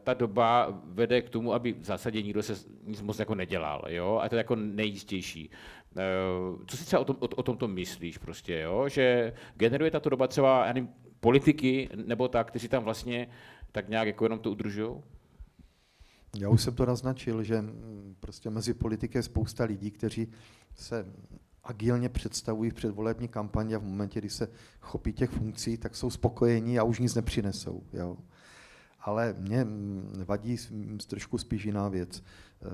ta doba vede k tomu, aby v zásadě nikdo se nic moc jako nedělal, jo, a to je jako nejistější. E, co si třeba o, tom, o, o tomto myslíš prostě, jo, že generuje tato doba třeba, já nevím, politiky, nebo tak, kteří tam vlastně tak nějak jako jenom to udržují? Já už jsem to naznačil, že prostě mezi politiky je spousta lidí, kteří se agilně představují v předvolební kampani a v momentě, kdy se chopí těch funkcí, tak jsou spokojení a už nic nepřinesou. Jo. Ale mě mm, vadí trošku spíš jiná věc. Eh,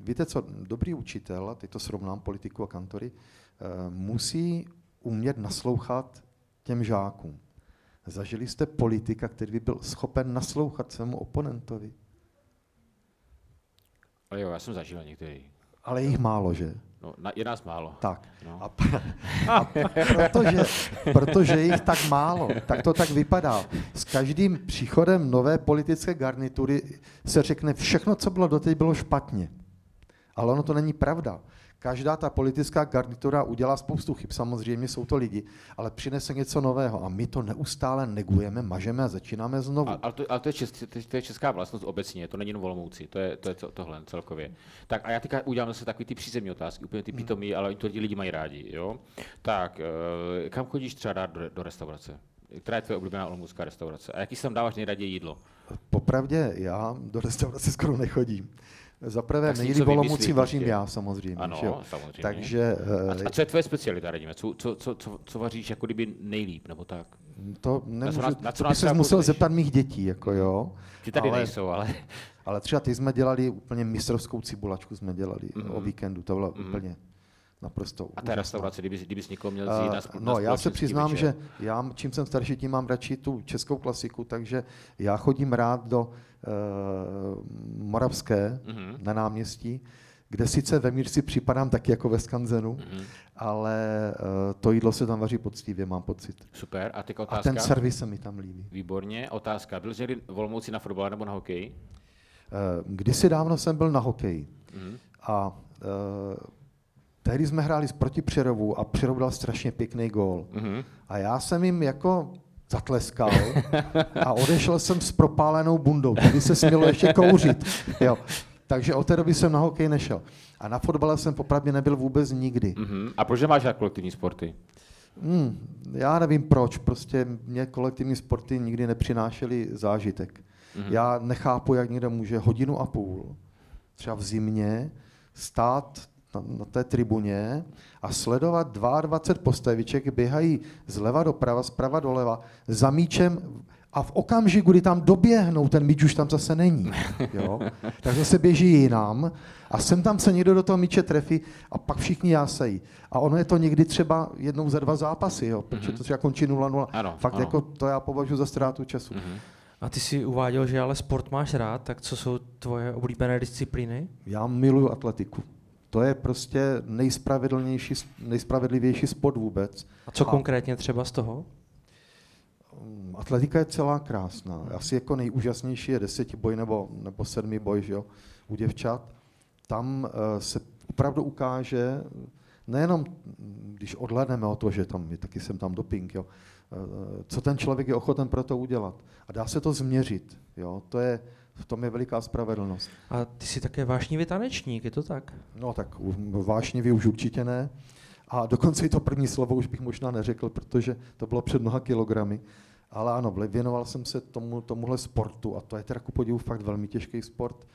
víte co, dobrý učitel, a teď to srovnám politiku a kantory, eh, musí umět naslouchat těm žákům. Zažili jste politika, který by byl schopen naslouchat svému oponentovi? Ale jo, já jsem zažil některý. Ale jich málo, že? No, na, je nás málo. Tak. No. A, a protože, protože jich tak málo, tak to tak vypadá. S každým příchodem nové politické garnitury se řekne, všechno, co bylo doteď, bylo špatně. Ale ono to není pravda. Každá ta politická garnitura udělá spoustu chyb, samozřejmě jsou to lidi, ale přinese něco nového a my to neustále negujeme, mažeme a začínáme znovu. Ale to, ale to, je, čes, to je česká vlastnost obecně, to není jenom volomouci, to je, to je tohle celkově. Tak a já teďka udělám zase takový ty přízemní otázky, úplně ty hmm. pitomí, ale to lidi mají rádi. Jo? Tak, eh, kam chodíš třeba dát do, do restaurace? Která je tvoje oblíbená olomoucká restaurace? A jaký sem dáváš nejraději jídlo? Popravdě, já do restaurace skoro nechodím. Za prvé nejlíp Olomouci vařím prostě. já samozřejmě. Ano, že? samozřejmě. Takže, a, a co je tvoje specialita, radíme? Co, co, co, co, co vaříš jako kdyby nejlíp, nebo tak? To nemůžu, na co, na co to by se musel zeptat mých dětí, jako jo. Ty tady ale, nejsou, ale... Ale třeba ty jsme dělali úplně mistrovskou cibulačku, jsme dělali mm-hmm. o víkendu, to bylo mm-hmm. úplně naprosto A ta restaurace, kdyby, kdyby jsi někoho měl vzít na, uh, No, já se přiznám, večer. že já, čím jsem starší, tím mám radši tu českou klasiku, takže já chodím rád do uh, Moravské mm-hmm. na náměstí, kde sice ve Mírci připadám taky jako ve Skanzenu, mm-hmm. ale uh, to jídlo se tam vaří poctivě, mám pocit. Super, a teď otázka. A ten servis se mi tam líbí. Výborně, otázka. Byl jsi volmouci na fotbal nebo na hokej? Uh, kdysi dávno jsem byl na hokeji. Mm-hmm. A uh, tehdy jsme hráli proti Přerovu a Přerov dal strašně pěkný gól. Mm-hmm. A já jsem jim jako zatleskal a odešel jsem s propálenou bundou. Tady se smělo ještě kouřit. Jo. Takže od té doby jsem na hokej nešel. A na fotbale jsem popravdě nebyl vůbec nikdy. Mm-hmm. A proč máš rád kolektivní sporty? Hmm, já nevím proč, prostě mě kolektivní sporty nikdy nepřinášely zážitek. Mm-hmm. Já nechápu, jak někdo může hodinu a půl, třeba v zimě, stát na, na té tribuně a sledovat 22 postaviček, běhají zleva doprava, zprava doleva, za míčem a v okamžiku, kdy tam doběhnou, ten míč už tam zase není. Jo? Tak zase běží jinam a sem tam se někdo do toho míče trefí a pak všichni jásají. A ono je to někdy třeba jednou za dva zápasy, jo? protože to třeba končí 0-0. Ano, Fakt ano. jako to já považuji za ztrátu času. Mm-hmm. A ty si uváděl, že ale sport máš rád, tak co jsou tvoje oblíbené disciplíny? Já miluju atletiku. To je prostě nejspravedlnější, nejspravedlivější sport vůbec. A co a konkrétně třeba z toho? Um, atletika je celá krásná. Asi jako nejúžasnější je boj nebo, nebo boj že jo, u děvčat. Tam uh, se opravdu ukáže, nejenom když odhledneme o to, že tam je taky jsem tam doping, jo, uh, co ten člověk je ochoten pro to udělat. A dá se to změřit. Jo. To je, v tom je veliká spravedlnost. A ty jsi také vášnivý tanečník, je to tak? No tak vášnivý už určitě ne. A dokonce i to první slovo už bych možná neřekl, protože to bylo před mnoha kilogramy. Ale ano, věnoval jsem se tomu, tomuhle sportu a to je teda ku podivu fakt velmi těžký sport.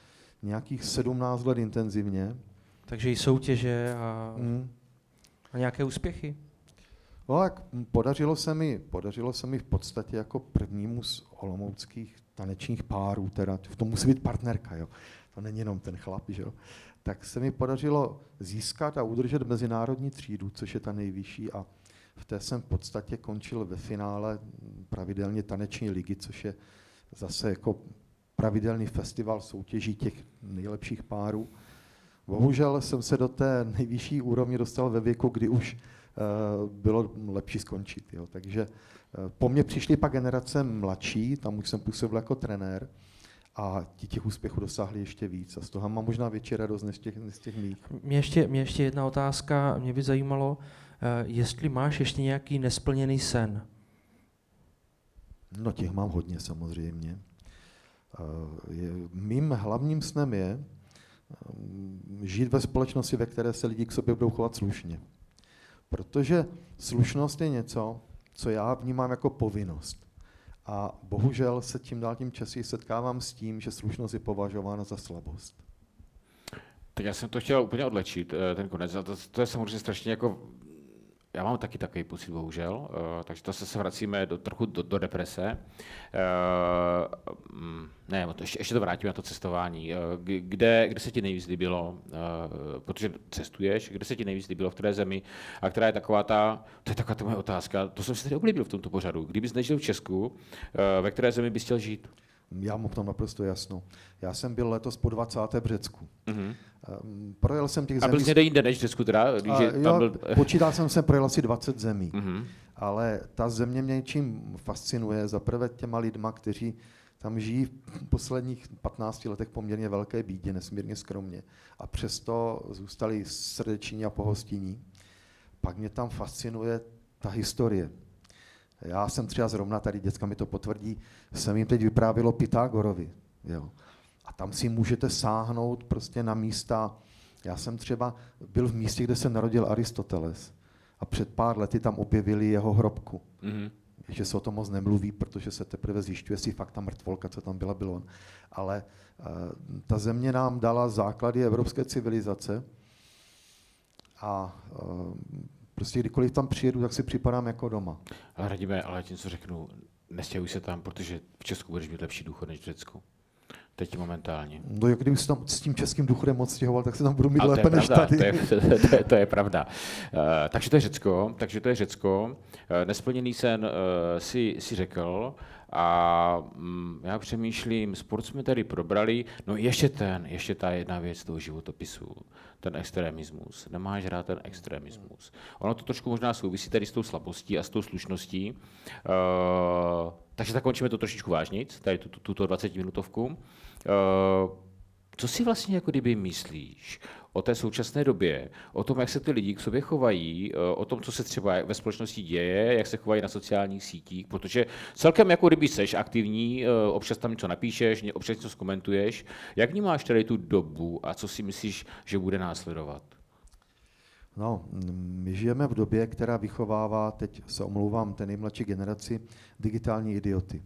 Nějakých 17 let intenzivně. Takže i soutěže a, mm. a nějaké úspěchy? No tak podařilo se mi, podařilo se mi v podstatě jako prvnímu z olomouckých tanečních párů, teda v tom musí být partnerka, jo. To není jenom ten chlap, že jo. Tak se mi podařilo získat a udržet mezinárodní třídu, což je ta nejvyšší a V té jsem v podstatě končil ve finále pravidelně taneční ligy, což je zase jako pravidelný festival soutěží těch nejlepších párů. Bohužel jsem se do té nejvyšší úrovně dostal ve věku, kdy už bylo lepší skončit. Jo. Takže uh, po mně přišly pak generace mladší, tam už jsem působil jako trenér, a ti těch úspěchů dosáhli ještě víc. A z toho mám možná větší radost než těch, než těch mých. Mě ještě, mě ještě jedna otázka, mě by zajímalo, uh, jestli máš ještě nějaký nesplněný sen. No těch mám hodně samozřejmě. Je, mým hlavním snem je žít ve společnosti, ve které se lidi k sobě budou chovat slušně. Protože slušnost je něco, co já vnímám jako povinnost. A bohužel se tím dál tím časí setkávám s tím, že slušnost je považována za slabost. Tak já jsem to chtěl úplně odlečit, eh, ten konec. A to, to je samozřejmě strašně jako já mám taky takový pocit, bohužel, uh, takže to se vracíme do, trochu do, do deprese. Uh, ne, to ještě, ještě to vrátíme na to cestování. Uh, kde, kde se ti nejvíc líbilo, protože cestuješ, kde se ti nejvíc líbilo, v které zemi a která je taková ta, to je taková ta moje otázka, to jsem si tady oblíbil v tomto pořadu. Kdybys nežil v Česku, ve které zemi bys chtěl žít? Já mám tam naprosto jasno. Já jsem byl letos po 20. v Řecku. Mm-hmm. Projel jsem těch zemí... A byl jsi někde jinde než v Řecku teda? Když a, tam jo, byl... počítal jsem se, projel asi 20 zemí. Mm-hmm. Ale ta země mě něčím fascinuje. Za prvé těma lidma, kteří tam žijí v posledních 15 letech poměrně velké bídě, nesmírně skromně. A přesto zůstali srdeční a pohostinní. Pak mě tam fascinuje ta historie. Já jsem třeba zrovna, tady děcka mi to potvrdí, jsem jim teď vyprávělo Pythagorovi. Jo. A tam si můžete sáhnout prostě na místa. Já jsem třeba byl v místě, kde se narodil Aristoteles. A před pár lety tam objevili jeho hrobku. Mm-hmm. Že se o tom moc nemluví, protože se teprve zjišťuje, jestli fakt ta mrtvolka, co tam byla, bylo on. Ale uh, ta země nám dala základy evropské civilizace a uh, Prostě kdykoliv tam přijedu, tak si připadám jako doma. Ale radíme, ale tím, co řeknu, nestěhuj se tam, protože v Česku budeš mít lepší důchod než v Řecku. Teď momentálně. No, jak kdybych se tam s tím českým důchodem moc stěhoval, tak se tam budu mít lépe než tady. To je, to je, to je pravda. Uh, takže to je Řecko, takže to je Řecko. Uh, nesplněný sen uh, si, si řekl. A mm, já přemýšlím, sport jsme tady probrali, no ještě ten, ještě ta jedna věc toho životopisu, ten extremismus. Nemáš rád ten extremismus. Ono to trošku možná souvisí tady s tou slabostí a s tou slušností. Uh, takže zakončíme to trošičku vážnic, tady tuto, tuto 20 minutovku. Uh, co si vlastně jako kdyby myslíš o té současné době, o tom, jak se ty lidi k sobě chovají, eh, o tom, co se třeba ve společnosti děje, jak se chovají na sociálních sítích, protože celkem jako kdyby seš aktivní, eh, občas tam něco napíšeš, občas něco zkomentuješ. Jak vnímáš tady tu dobu a co si myslíš, že bude následovat? No, my žijeme v době, která vychovává, teď se omlouvám, té nejmladší generaci, digitální idioty.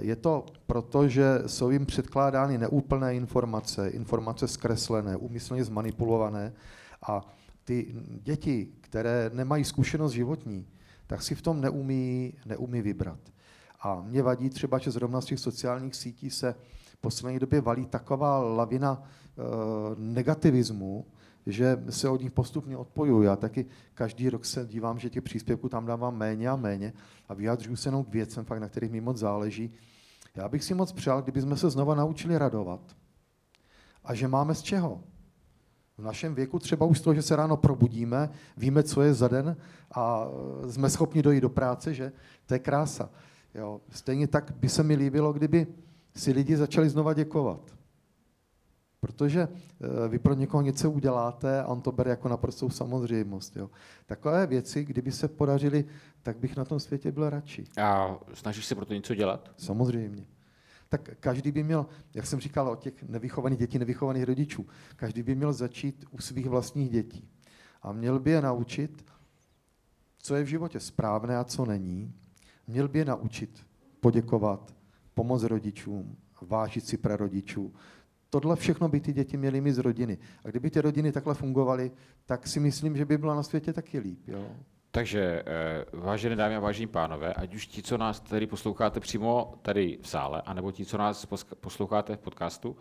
Je to proto, že jsou jim předkládány neúplné informace, informace zkreslené, úmyslně zmanipulované a ty děti, které nemají zkušenost životní, tak si v tom neumí, neumí vybrat. A mě vadí třeba, že zrovna z těch sociálních sítí se v poslední době valí taková lavina e, negativismu, že se od nich postupně odpojuju. Já taky každý rok se dívám, že těch příspěvků tam dávám méně a méně a vyjadřuju se jenom k věcem, fakt, na kterých mi moc záleží. Já bych si moc přál, kdybychom se znova naučili radovat a že máme z čeho. V našem věku třeba už z toho, že se ráno probudíme, víme, co je za den a jsme schopni dojít do práce, že to je krása. Jo. Stejně tak by se mi líbilo, kdyby si lidi začali znova děkovat. Protože eh, vy pro někoho něco uděláte a on to bere jako naprostou samozřejmost. Jo. Takové věci, kdyby se podařily, tak bych na tom světě byl radši. A snažíš se pro to něco dělat? Samozřejmě. Tak každý by měl, jak jsem říkal o těch nevychovaných dětí, nevychovaných rodičů, každý by měl začít u svých vlastních dětí. A měl by je naučit, co je v životě správné a co není. Měl by je naučit poděkovat, pomoct rodičům, vážit si prarodičů, tohle všechno by ty děti měly mít z rodiny. A kdyby ty rodiny takhle fungovaly, tak si myslím, že by byla na světě taky líp. Jo? Takže, eh, vážené dámy a vážení pánové, ať už ti, co nás tady posloucháte přímo tady v sále, anebo ti, co nás posloucháte v podcastu,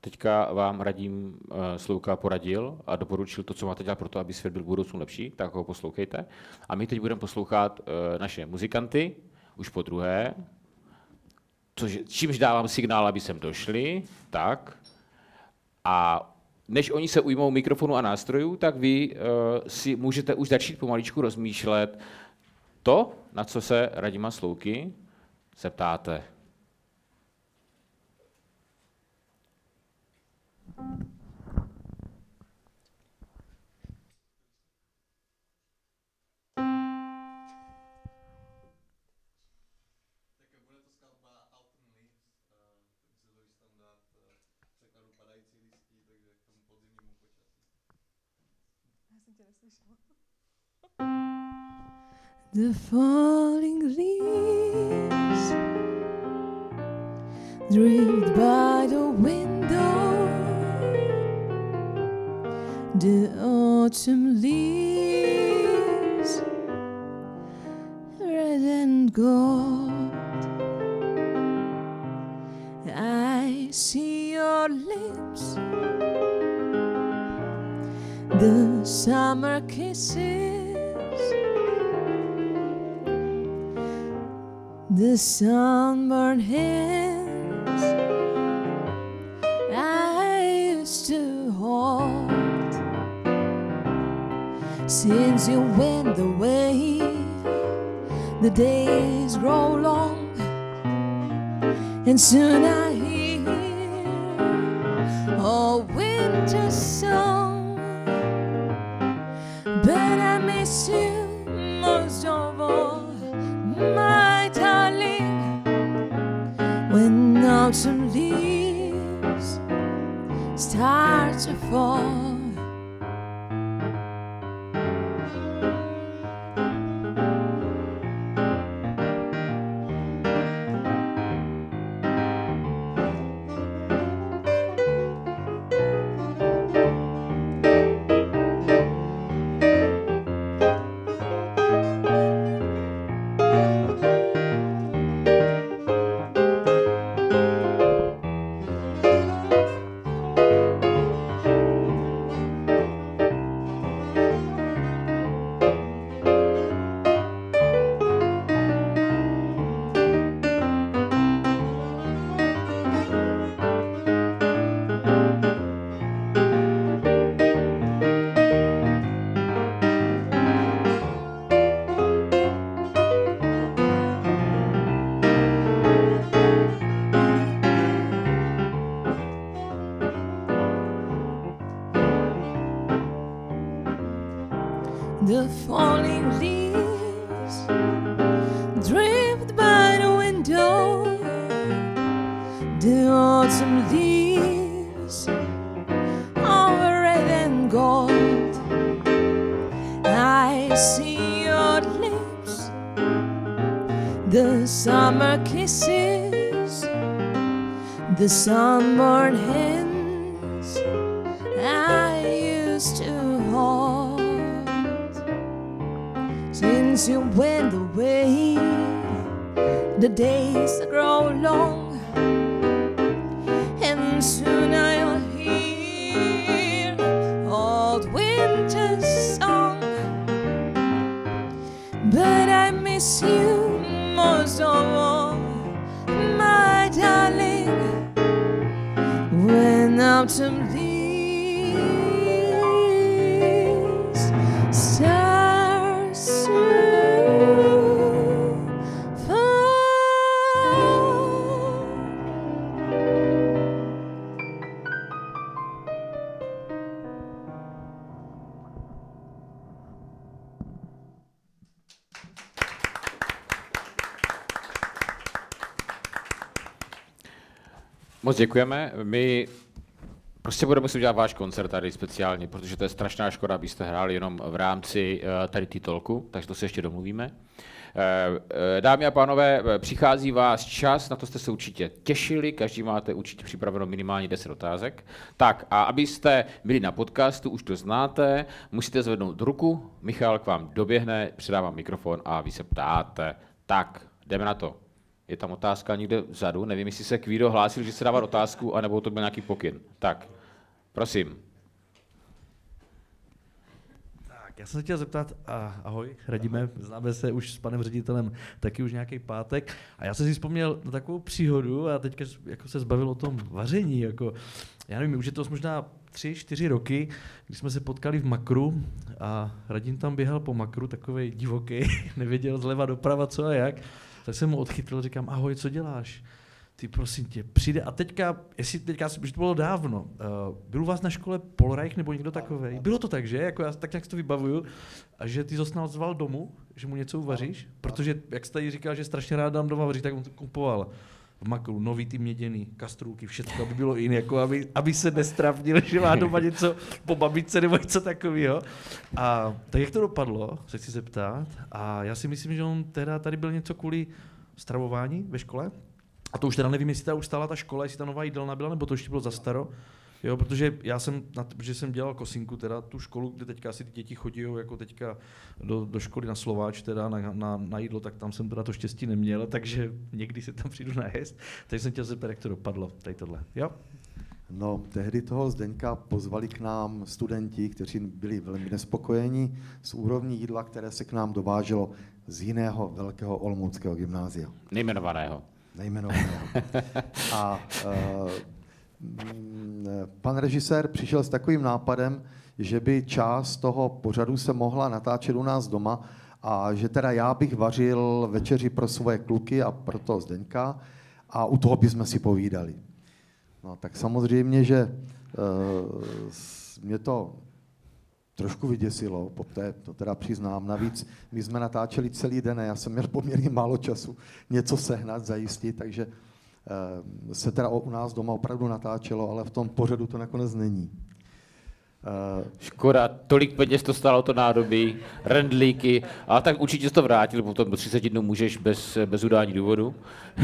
teďka vám radím, eh, Slouka poradil a doporučil to, co máte dělat pro to, aby svět byl v budoucnu lepší, tak ho poslouchejte. A my teď budeme poslouchat eh, naše muzikanty, už po druhé, což, čímž dávám signál, aby sem došli, tak. A než oni se ujmou mikrofonu a nástrojů, tak vy uh, si můžete už začít pomaličku rozmýšlet to, na co se Radima Slouky zeptáte. The falling leaves drift by the window. The autumn leaves, red and gold. I see your lips, the summer kisses. The sunburned hands I used to hold since you went away. The days grow long, and soon I hear a winter song. Days Moc děkujeme. My Prostě budeme si udělat váš koncert tady speciálně, protože to je strašná škoda, abyste hráli jenom v rámci eh, tady titulku, takže to se ještě domluvíme. Eh, eh, Dámy a pánové, přichází vás čas, na to jste se určitě těšili, každý máte určitě připraveno minimálně 10 otázek. Tak a abyste byli na podcastu, už to znáte, musíte zvednout ruku, Michal k vám doběhne, předávám mikrofon a vy se ptáte. Tak, jdeme na to. Je tam otázka někde vzadu, nevím, jestli se Kvído hlásil, že se dává otázku, anebo to byl nějaký pokyn. Tak, prosím. Tak, já jsem se chtěl zeptat, ahoj, Radíme, známe se už s panem ředitelem taky už nějaký pátek a já jsem si vzpomněl na takovou příhodu a teďka jako se zbavil o tom vaření, jako, já nevím, už je to možná tři, čtyři roky, když jsme se potkali v Makru a Radim tam běhal po Makru, takový divoký, nevěděl zleva doprava co a jak, tak jsem mu odchytil, říkám, ahoj, co děláš? Ty prosím tě, přijde. A teďka, jestli teďka, že to bylo dávno, uh, byl u vás na škole Polreich nebo někdo takový? Bylo to tak, že? Jako já tak nějak si to vybavuju. A že ty zosnal zval domů, že mu něco uvaříš? Protože, jak jsi tady říkal, že strašně rád dám doma vařit, tak on to kupoval v makru, nový ty měděný, kastrůlky, všechno, aby bylo jiné, jako aby, aby se nestravnil, že má doma něco po babičce nebo něco takového. A tak jak to dopadlo, se chci zeptat. A já si myslím, že on teda tady byl něco kvůli stravování ve škole, a to už teda nevím, jestli ta už stála ta škola, jestli ta nová jídelna byla, nebo to ještě bylo za staro. Jo, protože já jsem, na to, protože jsem dělal kosinku, teda tu školu, kde teďka asi ty děti chodí jako teďka do, do školy na Slováč, teda na, na, na, jídlo, tak tam jsem teda to štěstí neměl, takže někdy se tam přijdu najest. Takže jsem chtěl zeptat, jak to dopadlo, tady tohle. Jo? No, tehdy toho Zdeňka pozvali k nám studenti, kteří byli velmi nespokojeni s úrovní jídla, které se k nám dováželo z jiného velkého olomouckého gymnázia. Nejmenovaného nejmenovaného. A uh, pan režisér přišel s takovým nápadem, že by část toho pořadu se mohla natáčet u nás doma a že teda já bych vařil večeři pro svoje kluky a pro toho Zdeňka a u toho bychom si povídali. No tak samozřejmě, že uh, mě to trošku vyděsilo, poté to teda přiznám. Navíc my jsme natáčeli celý den a já jsem měl poměrně málo času něco sehnat, zajistit, takže se teda u nás doma opravdu natáčelo, ale v tom pořadu to nakonec není. Uh, Škoda, tolik peněz to stálo to nádobí, rendlíky, ale tak určitě to vrátil, potom do 30 dnů můžeš bez, bez udání důvodu.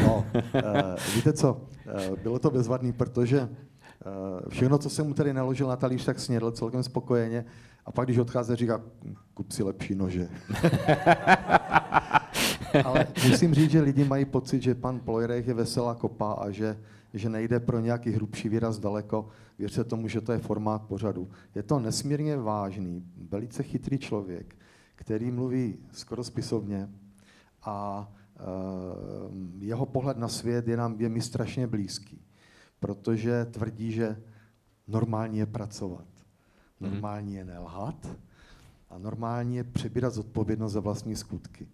No, uh, víte co, uh, bylo to bezvadný, protože všechno, co jsem mu tady naložil na talíř, tak snědl celkem spokojeně a pak, když odchází, říká, kup si lepší nože. Ale musím říct, že lidi mají pocit, že pan Plojrech je veselá kopa a že, že nejde pro nějaký hrubší výraz daleko. Věřte tomu, že to je formát pořadu. Je to nesmírně vážný, velice chytrý člověk, který mluví skoro spisovně a uh, jeho pohled na svět je, nám, je mi strašně blízký, protože tvrdí, že normální je pracovat. Mhm. Normální je nelhat a normální je přebírat zodpovědnost za vlastní skutky.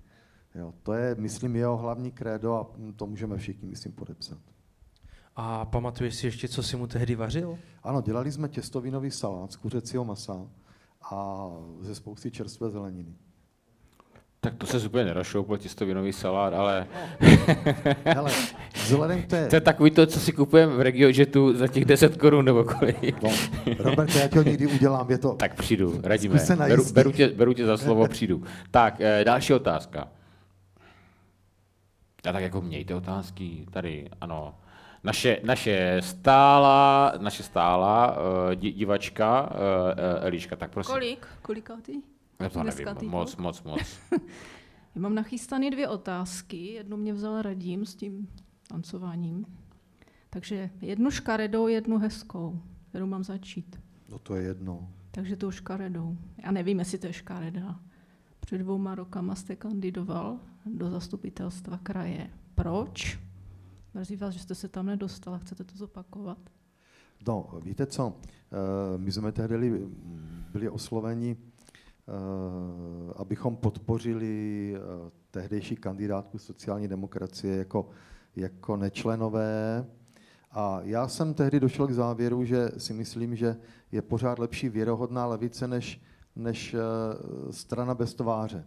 Jo, to je, myslím, jeho hlavní krédo a to můžeme všichni, myslím, podepsat. A pamatuješ si ještě, co si mu tehdy vařil? Ano, dělali jsme těstovinový salát z kuřecího masa a ze spousty čerstvé zeleniny. Tak to se úplně nerašoupil, těstovinový salát, ale... Ale vzhledem k té... To je takový to, co si kupujeme v RegioJetu za těch 10 korun nebo kolik. No, Robert, já to někdy udělám, je to... Tak přijdu, radíme. Beru, beru, tě, beru tě za slovo, přijdu. Tak, eh, další otázka. A tak jako mějte otázky, tady, ano. Naše, naše stála, naše stála uh, divačka uh, uh, Eliška, tak prosím. Kolik? Kolikátý? Já to nevím, moc, moc, moc. Já mám nachystané dvě otázky. Jednu mě vzal Radím s tím tancováním. Takže jednu škaredou, jednu hezkou. Kterou mám začít? No to je jedno. Takže tou škaredou. Já nevím, jestli to je škareda. Před dvouma rokama jste kandidoval do zastupitelstva kraje. Proč? Mrzí vás, že jste se tam nedostala. Chcete to zopakovat? No, víte co? Eh, my jsme tehdy byli osloveni Eh, abychom podpořili eh, tehdejší kandidátku sociální demokracie jako, jako nečlenové. A já jsem tehdy došel k závěru, že si myslím, že je pořád lepší věrohodná levice než, než strana bez tváře.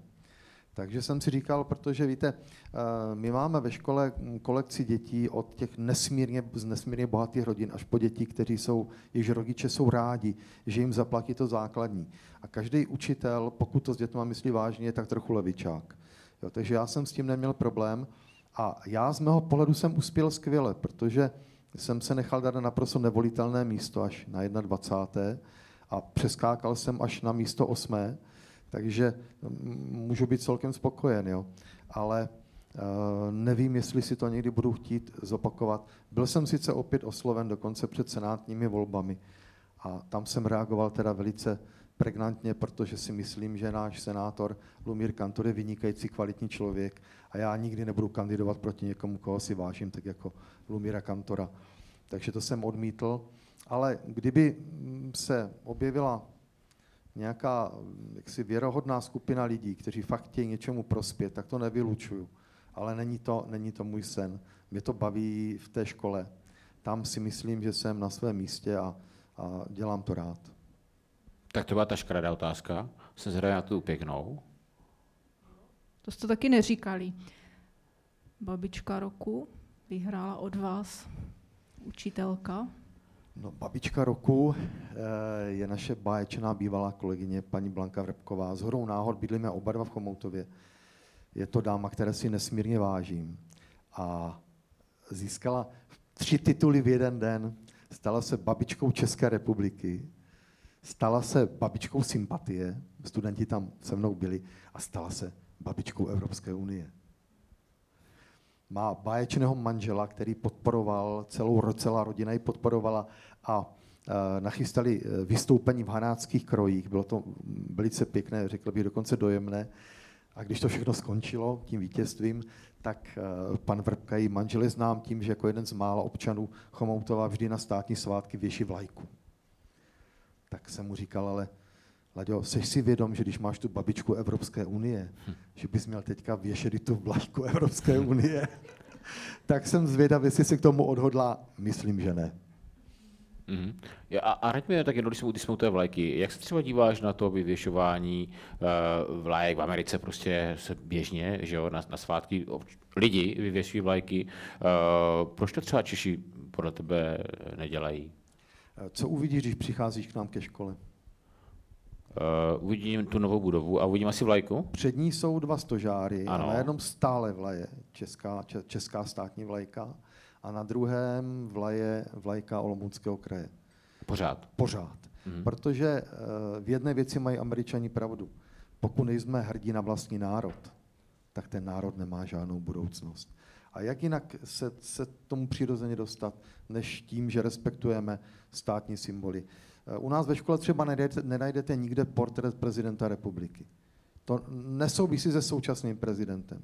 Takže jsem si říkal, protože víte, eh, my máme ve škole kolekci dětí od těch nesmírně, z nesmírně bohatých rodin až po děti, kteří jsou, jejichž rodiče jsou rádi, že jim zaplatí to základní. A každý učitel, pokud to s dětmi myslí vážně, je tak trochu levičák. Jo, takže já jsem s tím neměl problém a já z mého pohledu jsem uspěl skvěle, protože jsem se nechal dát na naprosto nevolitelné místo až na 21. a přeskákal jsem až na místo 8 takže mm, můžu být celkem spokojen, jo. Ale uh, nevím, jestli si to někdy budu chtít zopakovat. Byl jsem sice opět osloven dokonce před senátními volbami a tam jsem reagoval teda velice pregnantně, protože si myslím, že náš senátor Lumír Kantor je vynikající kvalitní člověk a já nikdy nebudu kandidovat proti někomu, koho si vážím, tak jako Lumíra Kantora. Takže to jsem odmítl. Ale kdyby se objevila nějaká jaksi věrohodná skupina lidí, kteří fakt chtějí něčemu prospět, tak to nevylučuju. Ale není to, není to můj sen. Mě to baví v té škole. Tam si myslím, že jsem na svém místě a, a dělám to rád. Tak to byla ta škaredá otázka. Jsem zhraje na tu pěknou. To jste taky neříkali. Babička roku vyhrála od vás učitelka. No, babička roku eh, je naše báječná bývalá kolegyně paní Blanka Vrbková. Z horou náhod bydlíme oba dva v Chomoutově. Je to dáma, které si nesmírně vážím. A získala tři tituly v jeden den. Stala se babičkou České republiky, stala se babičkou sympatie, studenti tam se mnou byli, a stala se babičkou Evropské unie má báječného manžela, který podporoval, celou celá rodina ji podporovala a e, nachystali e, vystoupení v hanáckých krojích. Bylo to velice pěkné, řekl bych dokonce dojemné. A když to všechno skončilo tím vítězstvím, tak e, pan Vrbka, její manžel je znám tím, že jako jeden z mála občanů Chomoutova vždy na státní svátky věší vlajku. Tak jsem mu říkal, ale Laďo, jsi si vědom, že když máš tu babičku Evropské unie, hm. že bys měl teďka věšet tu vlajku Evropské unie? tak jsem zvědav, jestli se k tomu odhodlá. Myslím, že ne. Mm-hmm. A, a raď mi tak jenom, když jsme, když jsme u té vlajky, jak se třeba díváš na to vyvěšování uh, vlajek v Americe prostě se běžně, že jo, na, na svátky lidi vyvěšují vlajky. Uh, proč to třeba Češi podle tebe nedělají? Co uvidíš, když přicházíš k nám ke škole? Uh, uvidím tu novou budovu a uvidím asi vlajku? Před ní jsou dva stožáry ano. a na jednom stále vlaje česká, česká státní vlajka a na druhém vlaje vlajka Olomouckého kraje. Pořád? Pořád. Mm-hmm. Protože uh, v jedné věci mají američani pravdu. Pokud nejsme hrdí na vlastní národ, tak ten národ nemá žádnou budoucnost. A jak jinak se, se tomu přirozeně dostat, než tím, že respektujeme státní symboly. U nás ve škole třeba nenajdete, nenajdete nikde portrét prezidenta republiky. To nesouvisí se současným prezidentem.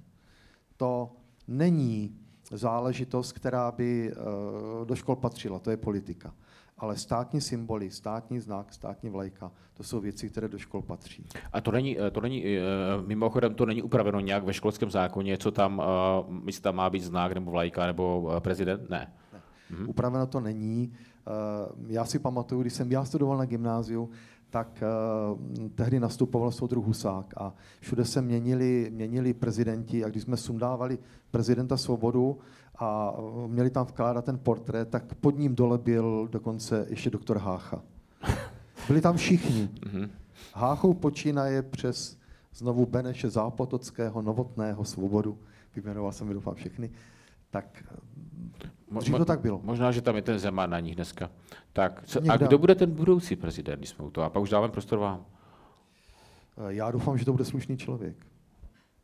To není záležitost, která by eh, do škol patřila, to je politika. Ale státní symboly, státní znak, státní vlajka, to jsou věci, které do škol patří. A to není, eh, to není eh, mimochodem, to není upraveno nějak ve školském zákoně, co tam, jestli tam má být znak nebo vlajka nebo prezident? Ne. Mhm. Upraveno to není. Eh, já si pamatuju, když jsem já studoval na gymnáziu, tak uh, tehdy nastupoval soudruh Husák a všude se měnili, měnili prezidenti a když jsme sundávali prezidenta Svobodu a měli tam vkládat ten portrét, tak pod ním dole byl dokonce ještě doktor Hácha. Byli tam všichni. Mhm. Háchou počínaje přes znovu Beneše Zápotockého, Novotného, Svobodu, vyjmenoval jsem doufám všechny, tak Dřív to tak bylo. Možná, že tam je ten Zeman na nich dneska. Tak, co, a kdo bude ten budoucí prezident, když jsme u toho? A pak už dáme prostor vám. Eh, já doufám, že to bude slušný člověk.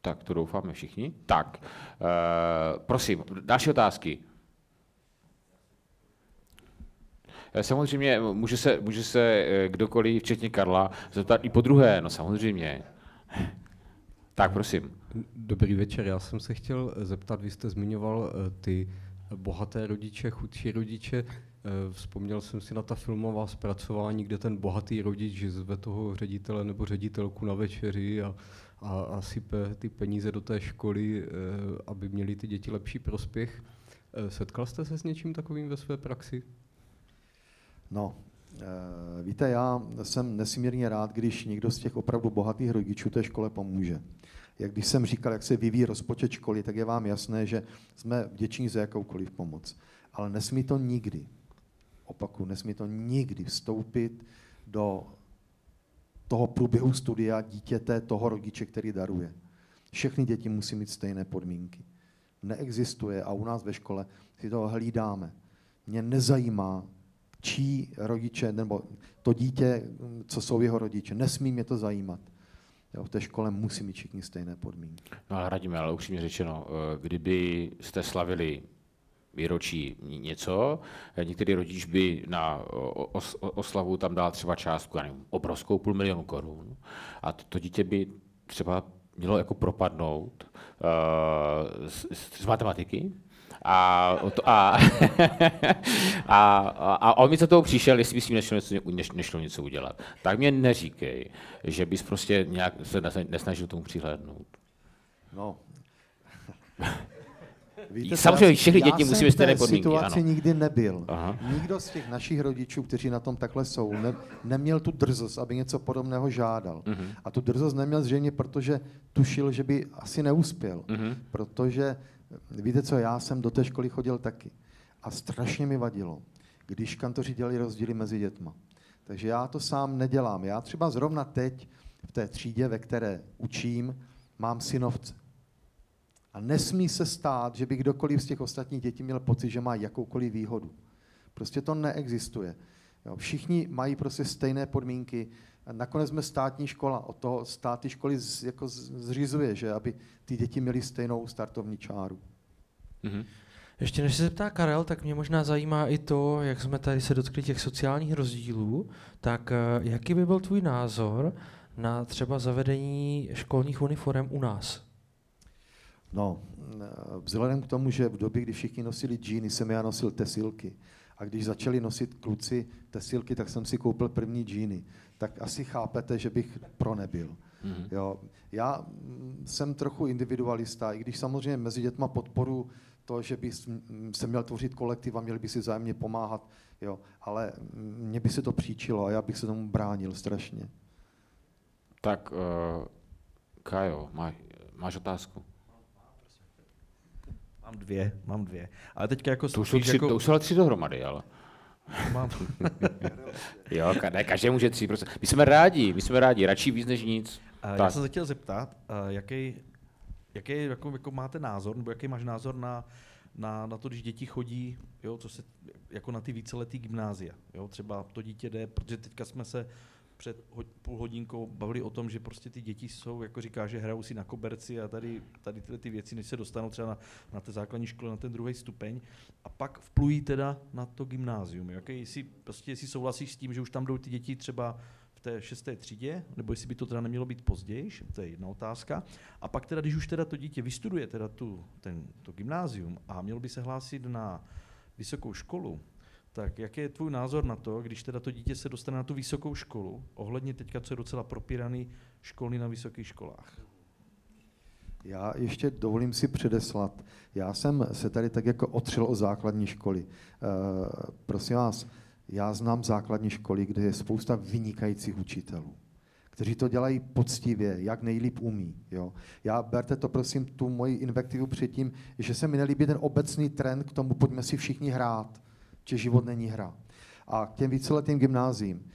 Tak to doufáme všichni. Tak, uh, prosím, další otázky. Eh, samozřejmě může se, může se kdokoliv, včetně Karla, zeptat i po druhé, no samozřejmě. Tak, prosím. Dobrý večer, já jsem se chtěl zeptat, vy jste zmiňoval ty bohaté rodiče, chudší rodiče. Eh, vzpomněl jsem si na ta filmová zpracování, kde ten bohatý rodič zve toho ředitele nebo ředitelku na večeři a, a, a sype ty peníze do té školy, eh, aby měli ty děti lepší prospěch. Eh, setkal jste se s něčím takovým ve své praxi? No, víte, já jsem nesmírně rád, když někdo z těch opravdu bohatých rodičů té škole pomůže. Jak když jsem říkal, jak se vyvíjí rozpočet školy, tak je vám jasné, že jsme vděční za jakoukoliv pomoc. Ale nesmí to nikdy, opaku, nesmí to nikdy vstoupit do toho průběhu studia dítěte, toho rodiče, který daruje. Všechny děti musí mít stejné podmínky. Neexistuje a u nás ve škole si to hlídáme. Mě nezajímá, čí rodiče, nebo to dítě, co jsou jeho rodiče. Nesmí mě to zajímat. Jo, v té škole musí mít všichni stejné podmínky. No ale radíme, ale upřímně řečeno, eh, kdyby jste slavili výročí něco, eh, některý rodič by na os, oslavu tam dal třeba částku, já nevím, obrovskou půl milionu korun a to, to dítě by třeba mělo jako propadnout uh, z, z matematiky, a, a, a, a, a on mi za toho přišel, jestli by s tím nešlo něco, neš, nešlo něco udělat. Tak mě neříkej, že bys prostě nějak se nesnažil tomu přihlédnout. No. Víte, Samozřejmě všechny děti musí mít stejné podmínky. situaci ano. nikdy nebyl. Aha. Nikdo z těch našich rodičů, kteří na tom takhle jsou, ne, neměl tu drzost, aby něco podobného žádal. Uh-huh. A tu drzost neměl zřejmě, protože tušil, že by asi neuspěl. Uh-huh. Protože Víte co, já jsem do té školy chodil taky. A strašně mi vadilo, když kantoři dělali rozdíly mezi dětma. Takže já to sám nedělám. Já třeba zrovna teď v té třídě, ve které učím, mám synovce. A nesmí se stát, že by kdokoliv z těch ostatních dětí měl pocit, že má jakoukoliv výhodu. Prostě to neexistuje. Jo, všichni mají prostě stejné podmínky. Nakonec jsme státní škola, od toho státy školy z, jako zřizuje, že aby ty děti měly stejnou startovní čáru. Mm-hmm. Ještě než se zeptá Karel, tak mě možná zajímá i to, jak jsme tady se dotkli těch sociálních rozdílů, tak eh, jaký by byl tvůj názor na třeba zavedení školních uniform u nás? No, vzhledem k tomu, že v době, kdy všichni nosili džíny, jsem já nosil tesilky. A když začali nosit kluci tesilky, tak jsem si koupil první džíny. Tak asi chápete, že bych pro nebyl. Mm-hmm. Jo. Já mm, jsem trochu individualista, i když samozřejmě mezi dětma podporu to, že by se měl tvořit kolektiv a měli by si zájemně pomáhat, jo. ale mně by se to příčilo a já bych se tomu bránil strašně. Tak, uh, Kajo, máš, máš otázku? Mám dvě, mám dvě. Ale teďka jako... To jsou, tři, jako... to už jsou ale tři dohromady, ale... Mám. jo, ne, každý může tři. Prostě. My jsme rádi, my jsme rádi, radši víc než nic. Uh, já jsem se chtěl zeptat, uh, jaký, jaký jako, jako máte názor, nebo jaký máš názor na, na, na to, když děti chodí, jo, co se, jako na ty víceletý gymnázia. Jo, třeba to dítě jde, protože teďka jsme se před půl hodinkou bavili o tom, že prostě ty děti jsou, jako říká, že hrajou si na koberci a tady, tady tyhle ty věci, než se dostanou třeba na, na té základní škole, na ten druhý stupeň a pak vplují teda na to gymnázium. Jaký, jestli, prostě, jestli souhlasíš s tím, že už tam jdou ty děti třeba v té šesté třídě, nebo jestli by to teda nemělo být později, to je jedna otázka. A pak teda, když už teda to dítě vystuduje teda tu, ten, to gymnázium a mělo by se hlásit na vysokou školu, tak jaký je tvůj názor na to, když teda to dítě se dostane na tu vysokou školu, ohledně teďka, co je docela propíraný školy na vysokých školách? Já ještě dovolím si předeslat. Já jsem se tady tak jako otřel o základní školy. E, prosím vás, já znám základní školy, kde je spousta vynikajících učitelů, kteří to dělají poctivě, jak nejlíp umí. Jo. Já berte to prosím tu moji invektivu předtím, že se mi nelíbí ten obecný trend k tomu, pojďme si všichni hrát že život není hra. A k těm víceletým gymnázím.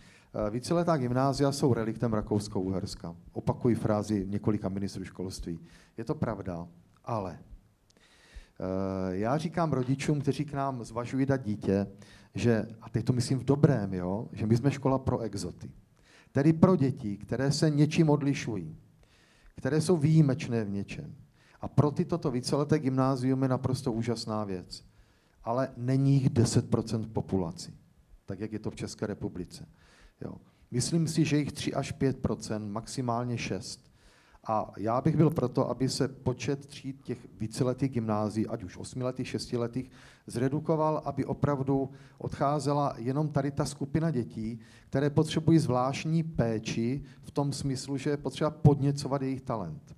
Eh, víceletá gymnázia jsou reliktem Rakousko-Uherska. Opakuji frázi několika ministrů školství. Je to pravda, ale eh, já říkám rodičům, kteří k nám zvažují dát dítě, že, a teď to myslím v dobrém, jo, že my jsme škola pro exoty. Tedy pro děti, které se něčím odlišují, které jsou výjimečné v něčem. A pro tyto to víceleté gymnázium je naprosto úžasná věc ale není jich 10% populaci, tak jak je to v České republice. Jo. Myslím si, že jich 3 až 5% maximálně 6. A já bych byl proto, aby se počet tříd těch víceletých gymnází, ať už osmiletých, šestiletých, zredukoval, aby opravdu odcházela jenom tady ta skupina dětí, které potřebují zvláštní péči v tom smyslu, že je potřeba podněcovat jejich talent.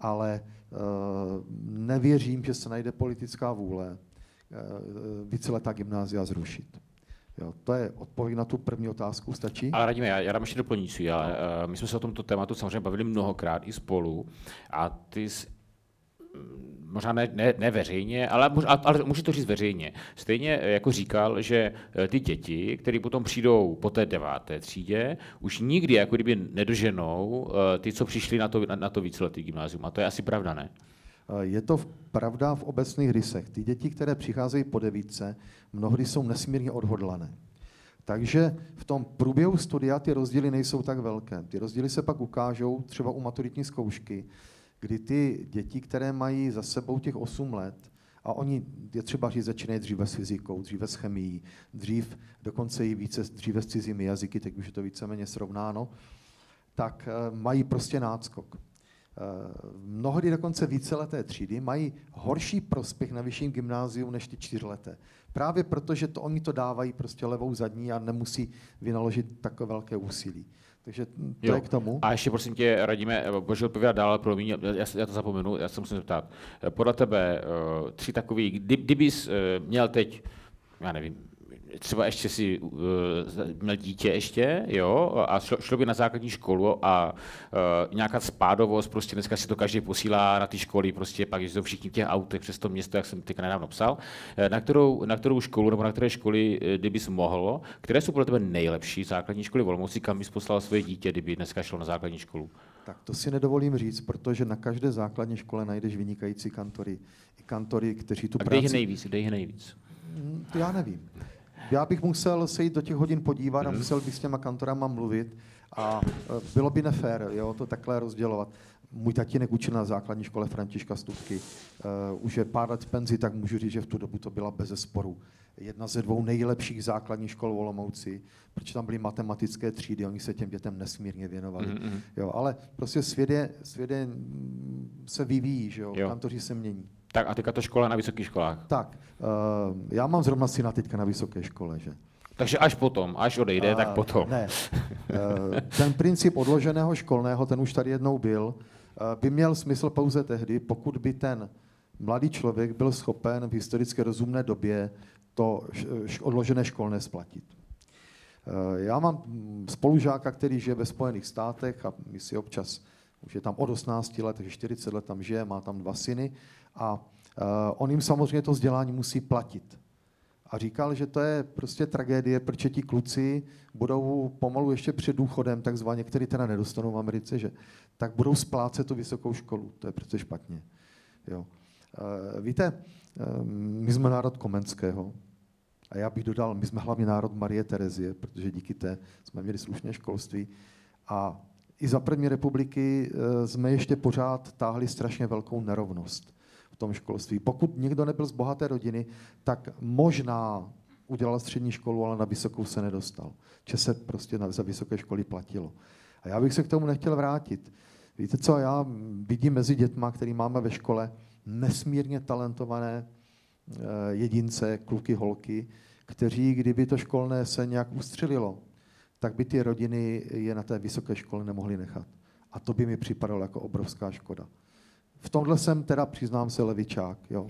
Ale e, nevěřím, že se najde politická vůle víceletá gymnázia zrušit. Jo, to je odpověď na tu první otázku, stačí? Ale radíme, já, já dám ještě doplňující, ale uh, my jsme se o tomto tématu samozřejmě bavili mnohokrát i spolu a ty jsi, mm, možná ne, ne, ne veřejně, ale, ale můžu to říct veřejně. Stejně eh, jako říkal, že eh, ty děti, které potom přijdou po té deváté třídě, už nikdy jako kdyby nedoženou ty, co přišli na to, na, na to víceletý gymnázium. A to je asi pravda, ne? Je to pravda v obecných rysech. Ty děti, které přicházejí po devítce, mnohdy jsou nesmírně odhodlané. Takže v tom průběhu studia ty rozdíly nejsou tak velké. Ty rozdíly se pak ukážou třeba u maturitní zkoušky, kdy ty děti, které mají za sebou těch 8 let, a oni, je třeba říct, začínají dříve s fyzikou, dříve s chemií, dřív dokonce i více dříve s cizími jazyky, teď už je to víceméně srovnáno, tak eh, mají prostě náskok. Eh, mnohdy dokonce víceleté třídy mají horší prospěch na vyšším gymnáziu než ty čtyřleté. Právě proto, že to oni to dávají prostě levou zadní a nemusí vynaložit takové velké úsilí. Takže to jo. je k tomu. A ještě prosím tě, radíme, bože odpovědat dál, promiň, já, já to zapomenu, já se musím zeptat. Podle tebe eh, tři takový, kdy, kdybys eh, měl teď, já nevím, třeba ještě si uh, měl dítě ještě, jo, a šlo, šlo by na základní školu a uh, nějaká spádovost, prostě dneska si to každý posílá na ty školy, prostě pak jezdou všichni v těch autech přes to město, jak jsem teď nedávno psal, eh, na kterou, na kterou školu nebo na které školy, kdybys mohl, které jsou podle tebe nejlepší základní školy Olomouci, kam bys poslal svoje dítě, kdyby dneska šlo na základní školu? Tak to si nedovolím říct, protože na každé základní škole najdeš vynikající kantory. I kantory, kteří tu a práci... kde je nejvíc? Kde je nejvíc? Mm, to já nevím. Já bych musel se jít do těch hodin podívat a mhm. musel bych s těma kantorama mluvit a e, bylo by nefér jo, to takhle rozdělovat. Můj tatínek učil na základní škole Františka Stupky. Uh, už je pár let v penzi, tak můžu říct, že v tu dobu to byla bez sporu. Jedna ze dvou nejlepších základních škol v Olomouci, protože tam byly matematické třídy, oni se těm dětem nesmírně věnovali. Mm-hmm. Jo, ale prostě svět, je, svět je, mm, se vyvíjí, že jo? jo. kantoři se mění. Tak a teďka to škola na vysokých školách. Tak, uh, já mám zrovna syna teďka na vysoké škole, že? Takže až potom, až odejde, uh, tak potom. Ne. Uh, ten princip odloženého školného, ten už tady jednou byl, uh, by měl smysl pouze tehdy, pokud by ten mladý člověk byl schopen v historicky rozumné době to odložené školné splatit. Já mám spolužáka, který žije ve Spojených státech a my si občas, už je tam od 18 let, takže 40 let tam žije, má tam dva syny a uh, on jim samozřejmě to vzdělání musí platit. A říkal, že to je prostě tragédie, protože ti kluci budou pomalu ještě před důchodem, takzvaně, který teda nedostanou v Americe, že tak budou splácet tu vysokou školu. To je přece špatně. Jo. Uh, víte, uh, my jsme národ Komenského, a já bych dodal, my jsme hlavně národ Marie Terezie, protože díky té jsme měli slušné školství. A i za první republiky jsme ještě pořád táhli strašně velkou nerovnost v tom školství. Pokud někdo nebyl z bohaté rodiny, tak možná udělal střední školu, ale na vysokou se nedostal. Če se prostě za vysoké školy platilo. A já bych se k tomu nechtěl vrátit. Víte co, já vidím mezi dětma, který máme ve škole, nesmírně talentované eh, jedince, kluky, holky, kteří, kdyby to školné se nějak ustřelilo, tak by ty rodiny je na té vysoké škole nemohly nechat. A to by mi připadalo jako obrovská škoda. V tomhle jsem teda, přiznám se, levičák. Jo.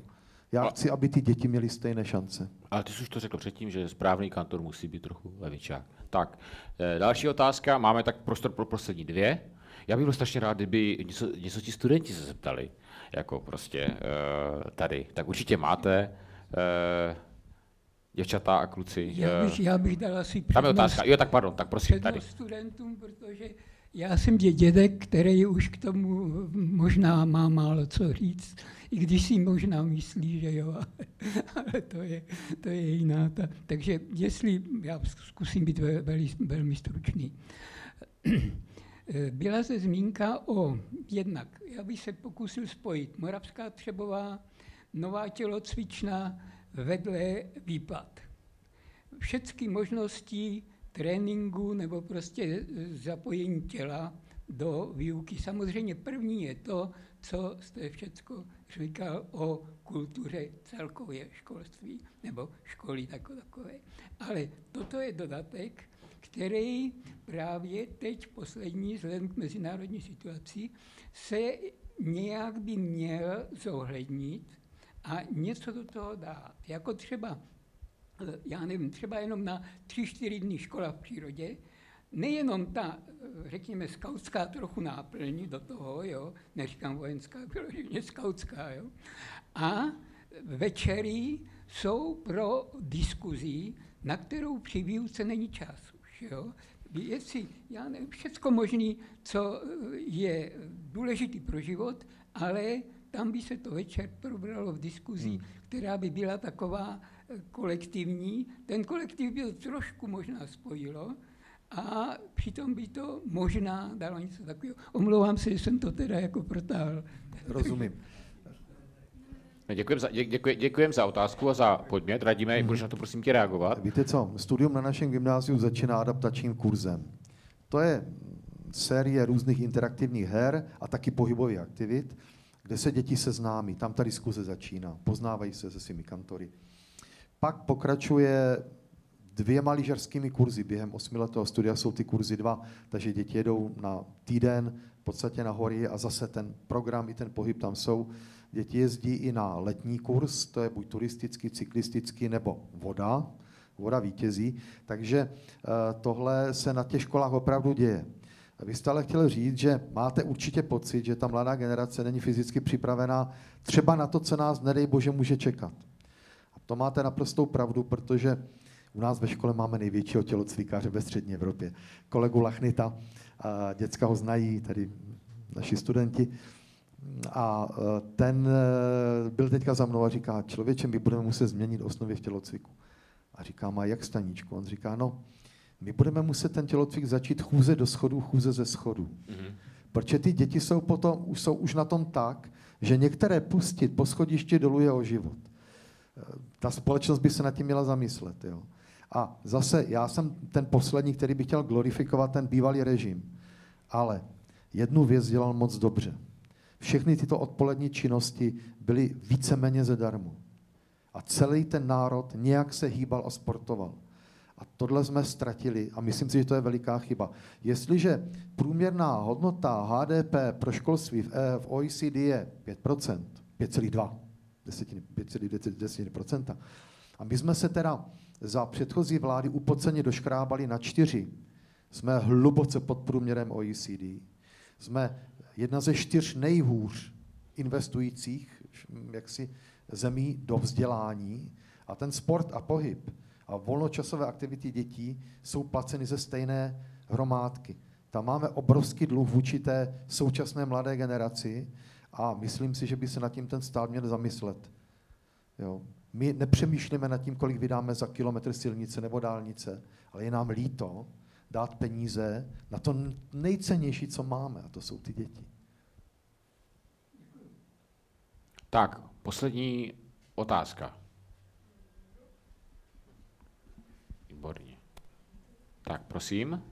Já chci, aby ty děti měly stejné šance. Ale ty jsi už to řekl předtím, že správný kantor musí být trochu levičák. Tak, eh, další otázka. Máme tak prostor pro poslední dvě. Já bych byl strašně rád, kdyby něco, něco ti studenti se zeptali, jako prostě uh, tady. Tak určitě máte. Uh, děvčata a kluci. Já bych, já bych dal asi přednost, Tam je otázka. Jo, tak pardon, tak prosím, tady. studentům, protože já jsem dědek, který už k tomu možná má málo co říct, i když si možná myslí, že jo, ale to je, to je jiná. Ta. Takže jestli, já zkusím být velmi, velmi stručný. Byla se zmínka o, jednak, já bych se pokusil spojit Moravská Třebová, Nová tělocvična, vedle výpad. Všechny možnosti tréninku nebo prostě zapojení těla do výuky. Samozřejmě první je to, co jste všechno říkal o kultuře celkově školství nebo školy jako takové. Ale toto je dodatek, který právě teď poslední, vzhledem k mezinárodní situaci, se nějak by měl zohlednit a něco do toho dát. Jako třeba já nevím, třeba jenom na tři, čtyři dny škola v přírodě, nejenom ta, eh, řekněme, skautská trochu náplň do toho, jo, neříkám vojenská, vyloženě skautská, jo, a večery jsou pro diskuzí, na kterou při výuce není čas už, jo. Věci, já nevím, všecko možné, co eh, je důležitý pro život, ale tam by se to večer probralo v diskuzi, hmm. která by byla taková eh, kolektivní. Ten kolektiv by to trošku možná spojilo a přitom by to možná dalo něco takového. Omlouvám se, že jsem to teda jako protáhl. Rozumím. Děkujem za, děkuji, děkujem za otázku a za podmět. Radíme, mm. budeš na to prosím tě reagovat. Víte co, studium na našem gymnáziu začíná adaptačním kurzem. To je série různých interaktivních her a taky pohybových aktivit, kde se děti seznámí. Tam ta diskuze začíná, poznávají se se svými kantory. Pak pokračuje dvěma lyžařskými kurzy. Během osmiletého studia jsou ty kurzy dva, takže děti jedou na týden v podstatě na hory a zase ten program i ten pohyb tam jsou. Děti jezdí i na letní kurz, to je buď turistický, cyklistický nebo voda. Voda vítězí. Takže eh, tohle se na těch školách opravdu děje. Vy jste ale chtěl říct, že máte určitě pocit, že ta mladá generace není fyzicky připravená třeba na to, co nás, nedej bože, může čekat. To máte naprostou pravdu, protože u nás ve škole máme největšího tělocvikáře ve střední Evropě. Kolegu Lachnita, děcka ho znají, tady naši studenti, a e, ten e, byl teďka za mnou a říká, člověče, my budeme muset změnit osnovy v tělocviku. A říkám, a jak staničku? On říká, no, my budeme muset ten tělocvik začít chůze do schodu, chůze ze schodu. Mm-hmm. Protože ty děti jsou, potom, už jsou už na tom tak, že některé pustit po schodišti dolů je o život. E, ta společnost by se nad tím měla zamyslet. Jo. A zase, já jsem ten poslední, který by chtěl glorifikovat ten bývalý režim. Ale jednu věc dělal moc dobře. Všechny tyto odpolední činnosti byly víceméně zadarmo. A celý ten národ nějak se hýbal a sportoval. A tohle jsme ztratili a myslím si, že to je veliká chyba. Jestliže průměrná hodnota HDP pro školství v, e, v OECD je 5%, 5,2%, 5,2%, a my jsme se teda za předchozí vlády upoceně doškrábali na 4, jsme hluboce pod průměrem OECD, jsme jedna ze čtyř nejhůř investujících jaksi, zemí do vzdělání. A ten sport a pohyb a volnočasové aktivity dětí jsou placeny ze stejné hromádky. Tam máme obrovský dluh vůči té současné mladé generaci a myslím si, že by se nad tím ten stát měl zamyslet. Jo. My nepřemýšlíme nad tím, kolik vydáme za kilometr silnice nebo dálnice, ale je nám líto, dát peníze na to nejcennější, co máme, a to jsou ty děti. Tak, poslední otázka. Výborně. Tak, prosím.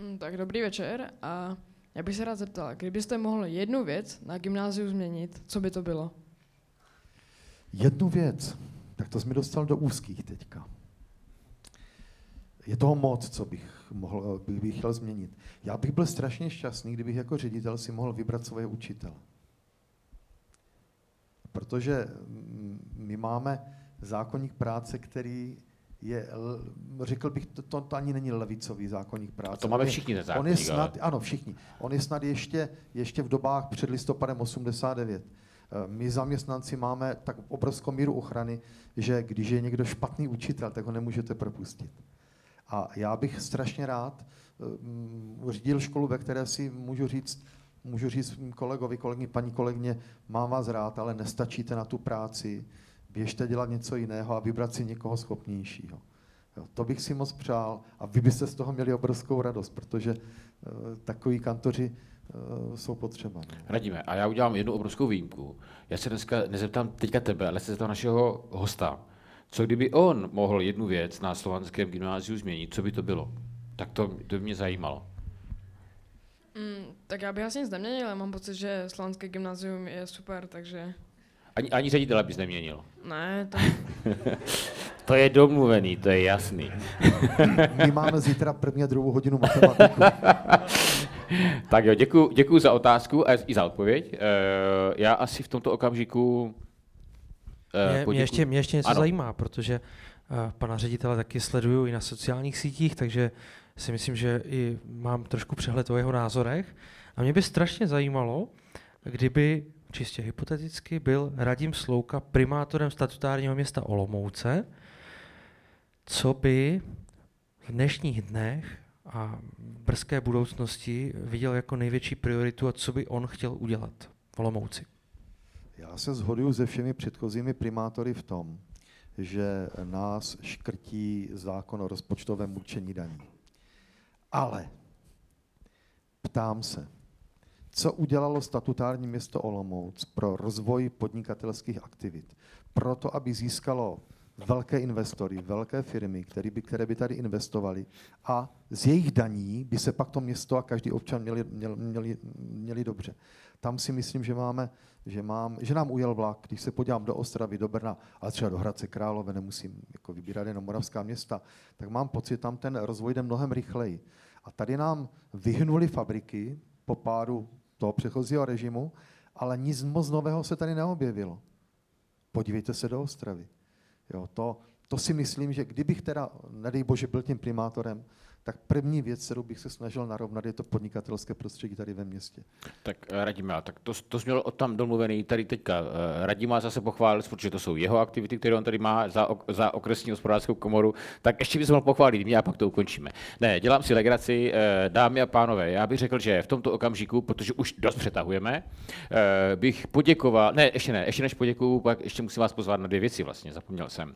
Mm, tak dobrý večer a já bych se rád zeptal, kdybyste mohl jednu věc na gymnáziu změnit, co by to bylo? Jednu věc, tak to jsi mi dostal do úzkých teďka je toho moc, co bych, mohl, bych, bych chtěl změnit. Já bych byl strašně šťastný, kdybych jako ředitel si mohl vybrat svoje učitele. Protože my máme zákonník práce, který je, řekl bych, to, to, to ani není levicový zákonník práce. A to máme všichni ten zákonník, on je snad, ale... Ano, všichni. On je snad ještě, ještě v dobách před listopadem 89. Eh, my zaměstnanci máme tak obrovskou míru ochrany, že když je někdo špatný učitel, tak ho nemůžete propustit. A já bych strašně rád uh, řídil školu, ve které si můžu říct, můžu říct kolegovi, kolegy, paní kolegyně, mám vás rád, ale nestačíte na tu práci, běžte dělat něco jiného a vybrat si někoho schopnějšího. Jo, to bych si moc přál a vy byste z toho měli obrovskou radost, protože uh, takový kantoři uh, jsou potřeba. Ne? Radíme, a já udělám jednu obrovskou výjimku. Já se dneska nezeptám teďka tebe, ale se zeptám našeho hosta. Co kdyby on mohl jednu věc na slovanském gymnáziu změnit, co by to bylo? Tak to, to by mě zajímalo. Mm, tak já bych asi nic neměnil, ale mám pocit, že slovanské gymnázium je super, takže... Ani, ani ředitele bys neměnil? Ne, to... to je domluvený, to je jasný. My máme zítra první a druhou hodinu matematiku. tak jo, děkuji děkuji za otázku a i za odpověď. Uh, já asi v tomto okamžiku eh, Mě, mě, ještě, mě ještě něco Ano. zajímá, protože uh, pana ředitele taky sleduju i na sociálních sítích, takže si myslím, že i mám trošku přehled o jeho názorech. A mě by strašně zajímalo, kdyby čistě hypoteticky byl Radim Slouka primátorem statutárního města Olomouce, co by v dnešních dnech a brzké budoucnosti viděl jako největší prioritu a co by on chtěl udělat v Olomouci. Já se shoduju se všemi předchozími primátory v tom, že nás škrtí zákon o rozpočtovém určení daní. Ale ptám se, co udělalo statutární město Olomouc pro rozvoj podnikatelských aktivit? Proto, aby získalo velké investory, velké firmy, které by, které by tady investovali a z jejich daní by se pak to město a každý občan měli, měl, měli, měli dobře. Tam si myslím, že, máme, že, mám, že nám ujel vlak, když se podívám do Ostravy, do Brna, ale třeba do Hradce Králové, nemusím jako vybírat jenom moravská města, tak mám pocit, tam ten rozvoj jde mnohem rychleji. A tady nám vyhnuli fabriky po pádu toho předchozího režimu, ale nic moc nového se tady neobjevilo. Podívejte se do Ostravy. Jo, to, to si myslím, že kdybych teda, nedej bože, byl tím primátorem, tak první věc, kterou bych se snažil narovnat, je to podnikatelské prostředí tady ve městě. Tak eh, Radima, tak to, to měl o tam domluvený tady teďka. Eh, Radima zase pochválil, protože to jsou jeho aktivity, které on tady má za, za okresní hospodářskou komoru, tak ještě bys mohl pochválit mě a pak to ukončíme. Ne, dělám si legraci, eh, dámy a pánové, já bych řekl, že v tomto okamžiku, protože už dost přetahujeme, bych poděkoval, ne, ještě ne, ještě než poděkuju, pak ještě musím vás pozvat na dvě věci vlastně, zapomněl jsem.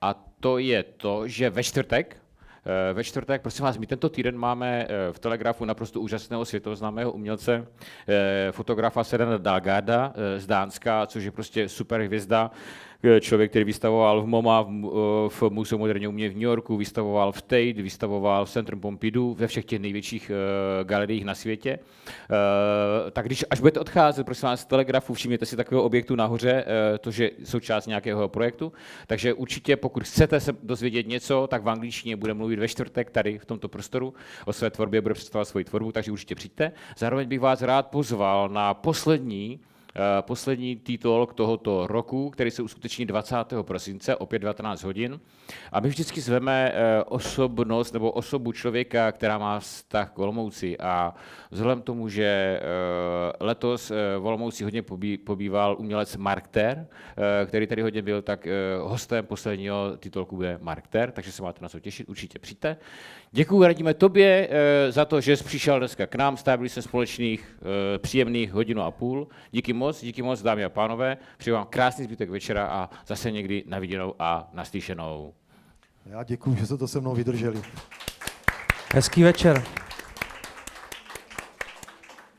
A to je to, že ve čtvrtek, Ve čtvrtek, prosím vás, my tento týden máme eh, v Telegrafu naprosto úžasného světoznámého umělce, eh, fotografa Serena Dalgarda eh, z Dánska, což je prostě super hvězda, člověk, který vystavoval v MoMA, v, eh, v Museu moderního umění v New Yorku, vystavoval v Tate, vystavoval v Centrum Pompidou, ve všech těch největších eh, galeriích na světě. Eh, Tak když až budete odcházet, prosím vás, z Telegrafu, všimněte si takového objektu nahoře, eh, to, že součást nějakého projektu. Takže určitě, pokud chcete se dozvědět něco, tak v angličtině bude mluvit ve čtvrtek tady v tomto prostoru o své tvorbě, bude představovat svoji tvorbu, takže určitě přijďte. Zároveň bych vás rád pozval na poslední eh, poslední titulk tohoto roku, který se uskuteční 20. prosince, opět 19 hodin. A my vždycky zveme eh, osobnost nebo osobu člověka, která má vztah k Olomouci. A vzhledem tomu, že eh, letos eh, v Olomouci hodně pobýval umělec Mark Ter, eh, který tady hodně byl, tak eh, hostem posledního titulku bude Mark Ter, takže se máte na co těšit, určitě přijďte. Děkuji, radíme tobě eh, za to, že jsi přišel dneska k nám, strávili jsme společných eh, příjemných hodinu a půl. Díky moc, díky moc, dámy a pánové. Přeji vám krásný zbytek večera a zase někdy na viděnou a naslyšenou. Já děkuji, že jste to se mnou vydrželi. Hezký večer.